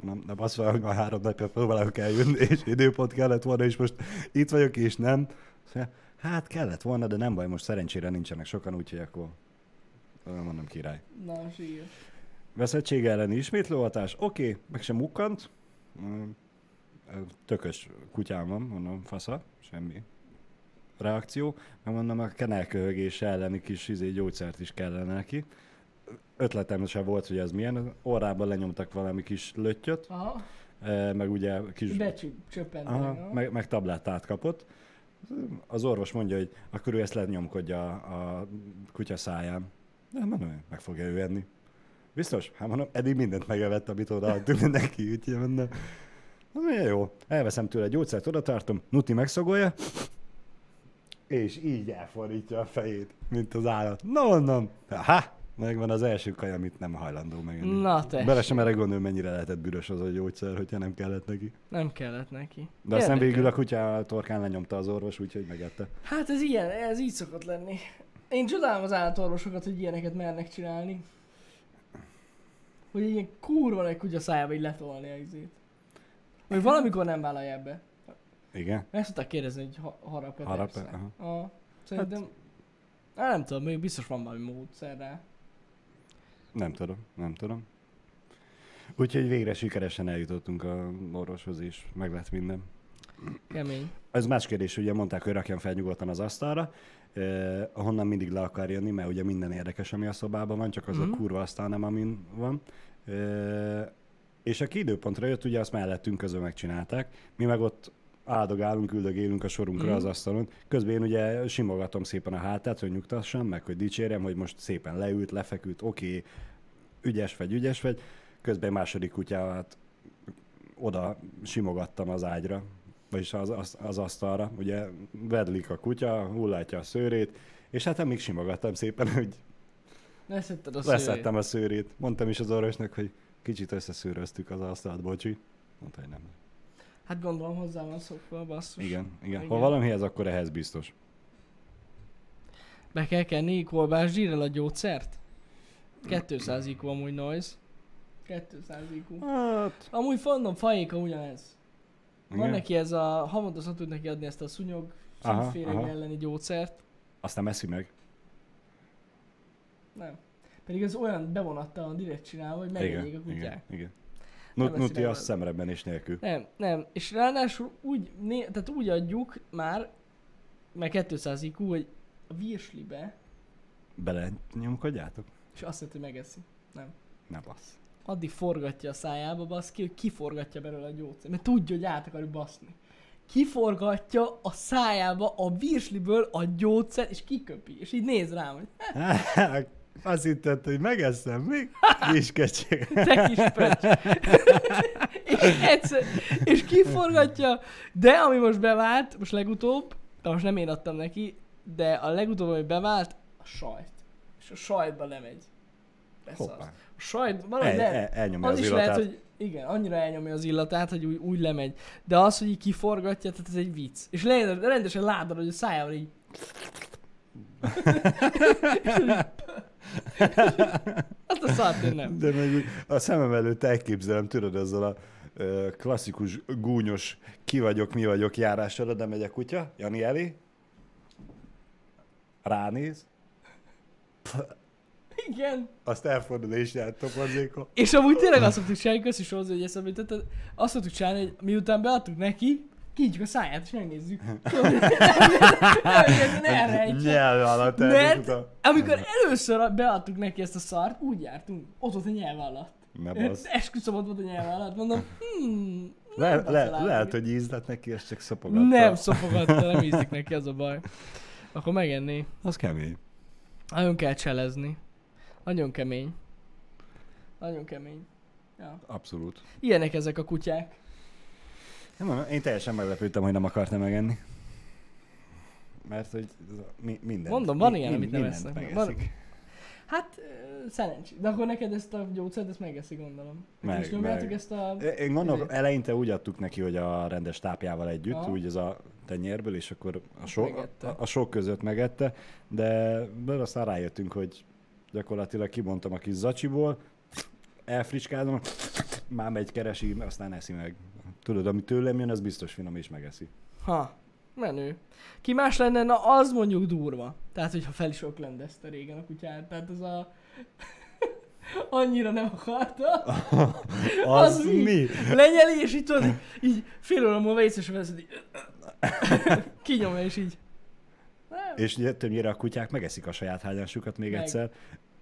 [SPEAKER 2] Nem, azt mondja, hogy már három napja próbálok eljönni, és időpont kellett volna, és most itt vagyok, és nem. Hát kellett volna, de nem baj, most szerencsére nincsenek sokan, úgyhogy akkor mondom király.
[SPEAKER 1] na, sír.
[SPEAKER 2] Veszettség elleni ismétlőhatás, oké, okay, meg sem mukkant. Mm, Tökös kutyám van, mondom, fasza, semmi reakció. Meg mondom, a kenelköhögés elleni kis izé, gyógyszert is kellene neki. Ötletem se volt, hogy az milyen. Orrában lenyomtak valami kis löttyöt,
[SPEAKER 1] Aha,
[SPEAKER 2] meg ugye kis...
[SPEAKER 1] becsü, csöppent.
[SPEAKER 2] Aha, meg, meg tablettát kapott. Az orvos mondja, hogy akkor ő ezt lenyomkodja a, a kutya száján. Nem, mondom, meg fogja ő enni. Biztos? Hát mondom, eddig mindent megevett, amit odaadtunk neki, úgyhogy mondom. Mondom, jó, elveszem tőle a gyógyszert, oda tartom, Nuti megszagolja, és így elfordítja a fejét, mint az állat. Na onnan, ha, megvan az első kaja, amit nem hajlandó megenni.
[SPEAKER 1] Na te.
[SPEAKER 2] Bele sem erre gondolom, mennyire lehetett büdös az a gyógyszer, hogyha nem kellett neki.
[SPEAKER 1] Nem kellett neki.
[SPEAKER 2] De aztán
[SPEAKER 1] Érdekel.
[SPEAKER 2] végül a kutya a torkán lenyomta az orvos, úgyhogy megette.
[SPEAKER 1] Hát ez ilyen, ez így szokott lenni. Én csodálom az állatorvosokat, hogy ilyeneket mernek csinálni. Hogy ilyen kurva egy kutya szájába így letolni a izét. Hogy valamikor nem vállalja ebbe.
[SPEAKER 2] Igen?
[SPEAKER 1] Meg szokták kérdezni, hogy ha- harap-e persze.
[SPEAKER 2] Aha.
[SPEAKER 1] Ah, szerintem... Hát... nem tudom, még biztos van valami módszer rá.
[SPEAKER 2] Nem tudom, nem tudom. Úgyhogy végre sikeresen eljutottunk a orvoshoz, és meg lett minden.
[SPEAKER 1] Kemény.
[SPEAKER 2] Ez más kérdés, ugye mondták, hogy rakjam fel nyugodtan az asztalra, eh, ahonnan mindig le akar jönni, mert ugye minden érdekes, ami a szobában van, csak az
[SPEAKER 1] Mhm.
[SPEAKER 2] a kurva asztal nem, amin van. Eh, és aki időpontra jött, ugye azt mellettünk közben megcsinálták. Mi meg ott áldogálunk, üldögélünk a sorunkra
[SPEAKER 1] Mhm.
[SPEAKER 2] az asztalon. Közben én ugye simogatom szépen a hátát, hogy nyugtassam, meg hogy dicsérjem, hogy most szépen leült, lefeküdt, oké, okay, ügyes vagy, ügyes vagy. Közben második kutyát oda simogattam az ágyra, vagyis az, az, az asztalra. Ugye vedlik a kutya, hullátja a szőrét, és hát még simogattam szépen, hogy
[SPEAKER 1] Leszetted a
[SPEAKER 2] leszettem a szőrét. Mondtam is az orvosnak, hogy Kicsit összeszűröztük az asztalt, bocsi. Mondta, hogy nem.
[SPEAKER 1] Hát gondolom hozzá van szokva, basszus.
[SPEAKER 2] Igen, igen. Ha
[SPEAKER 1] Igen.
[SPEAKER 2] valamihez, akkor ehhez biztos.
[SPEAKER 1] Be kell kenni kolbász zsírrel a gyógyszert? 200 IQ amúgy noise. 200 IQ.
[SPEAKER 2] Hát,
[SPEAKER 1] Amúgy mondom, fajéka ugyanez. Van
[SPEAKER 2] igen.
[SPEAKER 1] neki ez a, havontosan tud neki adni ezt a szúnyog,
[SPEAKER 2] aha.
[SPEAKER 1] elleni gyógyszert.
[SPEAKER 2] Azt nem eszi meg.
[SPEAKER 1] Nem. Pedig ez olyan bevonattal van direkt csinálva, hogy megegyék a kutyák.
[SPEAKER 2] igen, igen.
[SPEAKER 1] Nem
[SPEAKER 2] Nut, Nuti
[SPEAKER 1] meg
[SPEAKER 2] azt
[SPEAKER 1] az.
[SPEAKER 2] szemrebben és nélkül.
[SPEAKER 1] Nem, nem. És ráadásul úgy, né, tehát úgy adjuk már, mert 200 IQ, hogy a virslibe,
[SPEAKER 2] Bele nyomkodjátok?
[SPEAKER 1] és azt mondja, hogy megeszi.
[SPEAKER 2] Ne bassz.
[SPEAKER 1] Addig forgatja a szájába, baszki, hogy kiforgatja belőle a gyógyszer. Mert tudja, hogy át akarja baszni. Kiforgatja a szájába a virsliből a gyógyszer, és kiköpi. És így néz rám, hogy
[SPEAKER 2] Azt hitted, hogy megeszem, még kis kecseg.
[SPEAKER 1] te kis és egyszer, és kiforgatja, de ami most bevált, most legutóbb, de most nem én adtam neki, de a legutóbb, ami bevált, a sajt. És a sajtba lemegy. Beszarsz. A sajt, valahogy
[SPEAKER 2] El, elnyomja
[SPEAKER 1] az
[SPEAKER 2] az
[SPEAKER 1] is
[SPEAKER 2] illatát.
[SPEAKER 1] lehet, hogy igen, annyira elnyomja az illatát, hogy úgy, úgy lemegy. De az, hogy így kiforgatja, tehát ez egy vicc. És le- rendesen látod, hogy a szájával így... Azt a szart én nem.
[SPEAKER 2] De meg a szemem előtt elképzelem, tudod, ezzel a klasszikus gúnyos ki vagyok, mi vagyok járással, oda megy a kutya, Jani elé, ránéz,
[SPEAKER 1] Igen.
[SPEAKER 2] azt elfordul és jár toporzékol.
[SPEAKER 1] És amúgy tényleg azt szoktuk csinálni, köszi hozzá, hogy eszembe jutott, azt szoktuk csinálni, hogy miután beadtuk neki, kinyitjuk a száját és megnézzük. Tudod, hogy elrejtjük.
[SPEAKER 2] Nyelv alatt
[SPEAKER 1] Mert-. Amikor először beadtuk neki ezt a szart, úgy jártunk, ott volt a nyelv alatt.
[SPEAKER 2] Ne basz.
[SPEAKER 1] Esküszöm, ott volt a nyelv alatt, mondom, hmm,
[SPEAKER 2] Le,
[SPEAKER 1] nem
[SPEAKER 2] le,
[SPEAKER 1] betaláltuk.
[SPEAKER 2] lehet, hogy ízlet neki, és csak szopogatta.
[SPEAKER 1] Nem szopogatta, nem ízik neki, ez a baj. Akkor megenné.
[SPEAKER 2] Az kemény.
[SPEAKER 1] Nagyon kell cselezni. Nagyon kemény. Nagyon kemény. Ja.
[SPEAKER 2] Abszolút.
[SPEAKER 1] Ilyenek ezek a kutyák.
[SPEAKER 2] Nem, mondom, én teljesen meglepődtem, hogy nem akarta megenni. Mert hogy mi, minden.
[SPEAKER 1] Mondom, van ilyen, amit nem esznek.
[SPEAKER 2] megeszik.
[SPEAKER 1] Hát, szerencsé. De akkor neked ezt a gyógyszert, ezt megeszi, gondolom.
[SPEAKER 2] Meg,
[SPEAKER 1] Meg, és
[SPEAKER 2] meg.
[SPEAKER 1] ezt a...
[SPEAKER 2] Én gondolom, eleinte úgy adtuk neki, hogy a rendes tápjával együtt,
[SPEAKER 1] Aha.
[SPEAKER 2] úgy ez a tenyérből, és akkor a, so, a, a sok között megette, de, de aztán rájöttünk, hogy gyakorlatilag kibontom a kis zacsiból, elfricskázom, már megy keresi, aztán eszi meg. Tudod, ami tőlem jön, az biztos finom és megeszi.
[SPEAKER 1] Ha, menő. Ki más lenne, na az mondjuk durva. Tehát, hogyha fel is öklendezte régen a kutyát. Tehát az a... Annyira nem akarta.
[SPEAKER 2] Az,
[SPEAKER 1] Az
[SPEAKER 2] mi?
[SPEAKER 1] mi? Lenyeli, és így tudod, így fél óra múlva észre veszed, így... Kinyomja, és így... Nem.
[SPEAKER 2] És többnyire a kutyák megeszik a saját hányásukat még
[SPEAKER 1] Meg.
[SPEAKER 2] egyszer,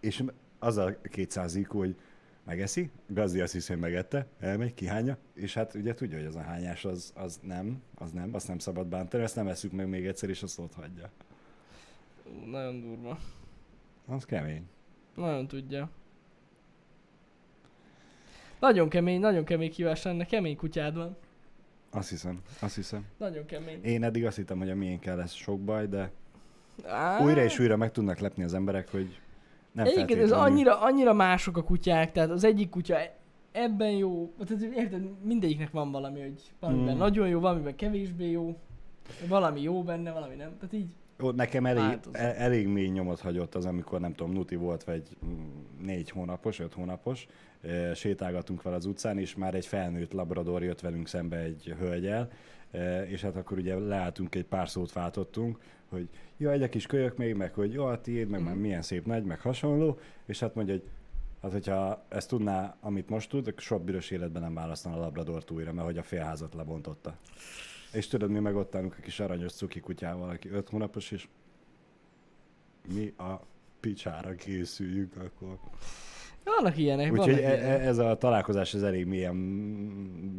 [SPEAKER 2] és az a 200 IQ, hogy megeszi, Gazdi azt hiszi, hogy megette, elmegy, kihányja, és hát ugye tudja, hogy az a hányás az, az nem, az nem, azt nem szabad bántani, ezt nem eszük meg még egyszer, és azt ott hagyja.
[SPEAKER 1] Ú, Nagyon durva.
[SPEAKER 2] Az kemény.
[SPEAKER 1] Nagyon tudja. Nagyon kemény, nagyon kemény kívás lenne, kemény kutyád van.
[SPEAKER 2] Azt hiszem, azt hiszem.
[SPEAKER 1] Nagyon kemény.
[SPEAKER 2] Én eddig azt hittem, hogy a miénkkel lesz sok baj, de
[SPEAKER 1] Á,
[SPEAKER 2] újra és újra meg tudnak lepni az emberek, hogy nem
[SPEAKER 1] Egyébként ez annyira, annyira mások a kutyák, tehát az egyik kutya e- ebben jó, tehát érted, mindegyiknek van valami, hogy valamiben
[SPEAKER 2] Mm.
[SPEAKER 1] nagyon jó, valamiben kevésbé jó, valami jó benne, valami nem, tehát így.
[SPEAKER 2] Ó, nekem elég, el, elég mély nyomot hagyott az, amikor nem tudom, Nuti volt vagy mm, négy hónapos, öt hónapos, sétálgatunk vele az utcán, és már egy felnőtt labrador jött velünk szembe egy hölgyel, és hát akkor ugye leálltunk, egy pár szót váltottunk, hogy jó, egy kis kölyök még, meg hogy jó, a tiéd, meg már
[SPEAKER 1] Mhm.
[SPEAKER 2] milyen szép nagy, meg hasonló, és hát mondja, hogy hát hogyha ezt tudná, amit most tud, akkor soha büdös életben nem választana a labradort újra, mert hogy a félházat lebontotta. És tudod, mi meg ott állunk a kis aranyos cuki kutyával, aki öt hónapos, és mi a picsára készüljünk akkor.
[SPEAKER 1] Vannak ilyenek,
[SPEAKER 2] Úgyhogy
[SPEAKER 1] vannak
[SPEAKER 2] e-
[SPEAKER 1] ilyenek.
[SPEAKER 2] e- ez a találkozás ez elég mélyen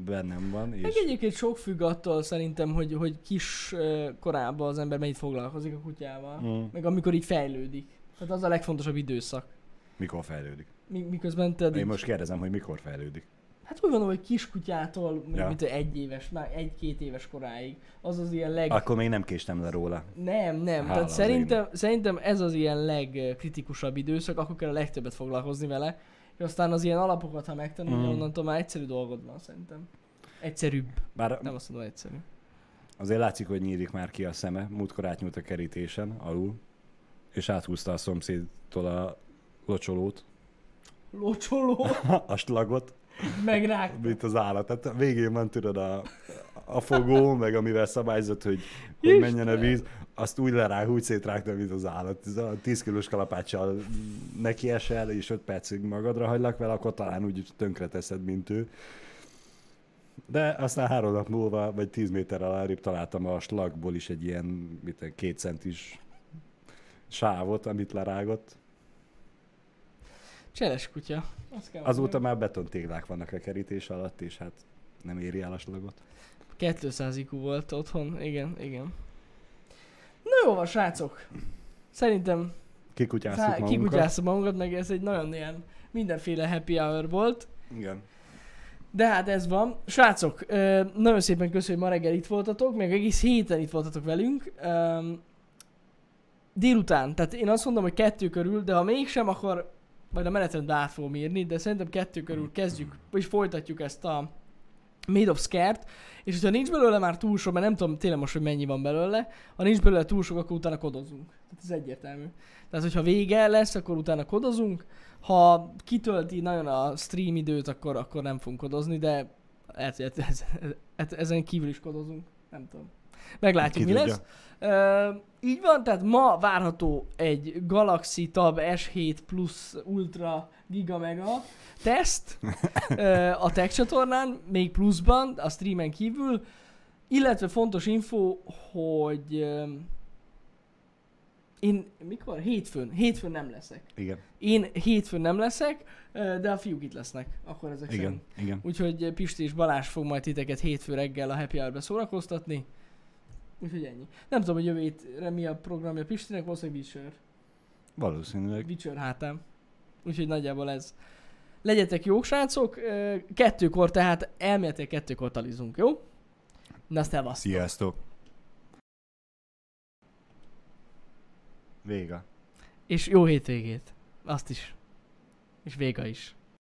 [SPEAKER 2] bennem van.
[SPEAKER 1] Meg
[SPEAKER 2] És
[SPEAKER 1] egyébként sok függ attól szerintem, hogy, hogy kis korában az ember mennyit foglalkozik a kutyával.
[SPEAKER 2] Mm.
[SPEAKER 1] Meg amikor így fejlődik. Tehát az a legfontosabb időszak.
[SPEAKER 2] mikor fejlődik?
[SPEAKER 1] Mi, miközben te
[SPEAKER 2] Én most kérdezem, hogy mikor fejlődik.
[SPEAKER 1] Hát úgy mondom, hogy kiskutyától,
[SPEAKER 2] Ja.
[SPEAKER 1] mint egy éves, már egy-két éves koráig, az az ilyen leg...
[SPEAKER 2] Akkor még nem késtem le róla.
[SPEAKER 1] Nem, nem.
[SPEAKER 2] Hála
[SPEAKER 1] Tehát szerintem, szerintem ez az ilyen legkritikusabb időszak, akkor kell a legtöbbet foglalkozni vele. És aztán az ilyen alapokat, ha megtanulja,
[SPEAKER 2] Mhm.
[SPEAKER 1] mm. onnantól már egyszerű dolgod van szerintem. Egyszerűbb.
[SPEAKER 2] Bár
[SPEAKER 1] Nem azt mondom egyszerű.
[SPEAKER 2] azért látszik, hogy nyílik már ki a szeme. Múltkor átnyúlt a kerítésen, alul, és áthúzta a szomszédtól a locsolót,
[SPEAKER 1] Locsoló,
[SPEAKER 2] a slagot,
[SPEAKER 1] meg
[SPEAKER 2] mint az állat. Tehát végén van tudod a, a fogó, meg amivel szabályzott, hogy, hogy menjen a víz, azt úgy lerág, úgy szétrágta, mint az állat. Ez a 10 kilós kalapáccsal neki esel, és 5 percig magadra hagylak vele, akkor talán úgy tönkre teszed, mint ő. De aztán három nap múlva, vagy 10 méter alárébb találtam a slagból is egy ilyen, mit két centis sávot, amit lerágott.
[SPEAKER 1] Cseles kutya.
[SPEAKER 2] Azóta már betontéglák vannak a kerítés alatt, és hát nem éri el a slagot.
[SPEAKER 1] 200 IQ volt otthon, igen, igen. Na jó van, srácok. Szerintem
[SPEAKER 2] Kikutyáztuk magunkat.
[SPEAKER 1] kikutyáztuk magunkat, meg ez egy nagyon ilyen mindenféle happy hour volt.
[SPEAKER 2] Igen.
[SPEAKER 1] De hát ez van. Srácok, nagyon szépen köszönjük, hogy ma reggel itt voltatok, meg egész héten itt voltatok velünk. Délután, tehát én azt mondom, hogy kettő körül, de ha mégsem, akkor majd a menetrendbe át fogom írni, de szerintem kettő körül kezdjük, és folytatjuk ezt a Made of Scared, és hogyha nincs belőle már túl sok, mert nem tudom tényleg most, hogy mennyi van belőle, ha nincs belőle túl sok, akkor utána kodozunk. Tehát ez egyértelmű. Tehát, hogyha vége lesz, akkor utána kodozunk. Ha kitölti nagyon a stream időt, akkor, akkor nem fogunk kodozni, de lehet, hogy ez, ez, ezen kívül is kodozunk. Nem tudom. Meglátjuk, mi lesz. Uh, így van, tehát ma várható egy Galaxy Tab S7 Plus Ultra Giga Mega teszt uh, a Tech csatornán, még pluszban, a streamen kívül, illetve fontos info, hogy um, én mikor? Hétfőn. Hétfőn nem leszek.
[SPEAKER 2] Igen,
[SPEAKER 1] Én hétfőn nem leszek, de a fiúk itt lesznek. Akkor ezek szerint.
[SPEAKER 2] igen, igen.
[SPEAKER 1] Úgyhogy Pisti és Balázs fog majd titeket hétfő reggel a Happy Hour-be szórakoztatni. Úgyhogy ennyi. Nem tudom, hogy jövő hétre mi a programja Pistinek, valószínűleg Witcher.
[SPEAKER 2] Valószínűleg.
[SPEAKER 1] Witcher hátám. Úgyhogy nagyjából ez. Legyetek jók, srácok. Kettőkor, tehát elméletileg kettőkor talizunk, jó? Na, azt elbasztok.
[SPEAKER 2] Sziasztok! Vége.
[SPEAKER 1] És jó hétvégét. Azt is. És véga is.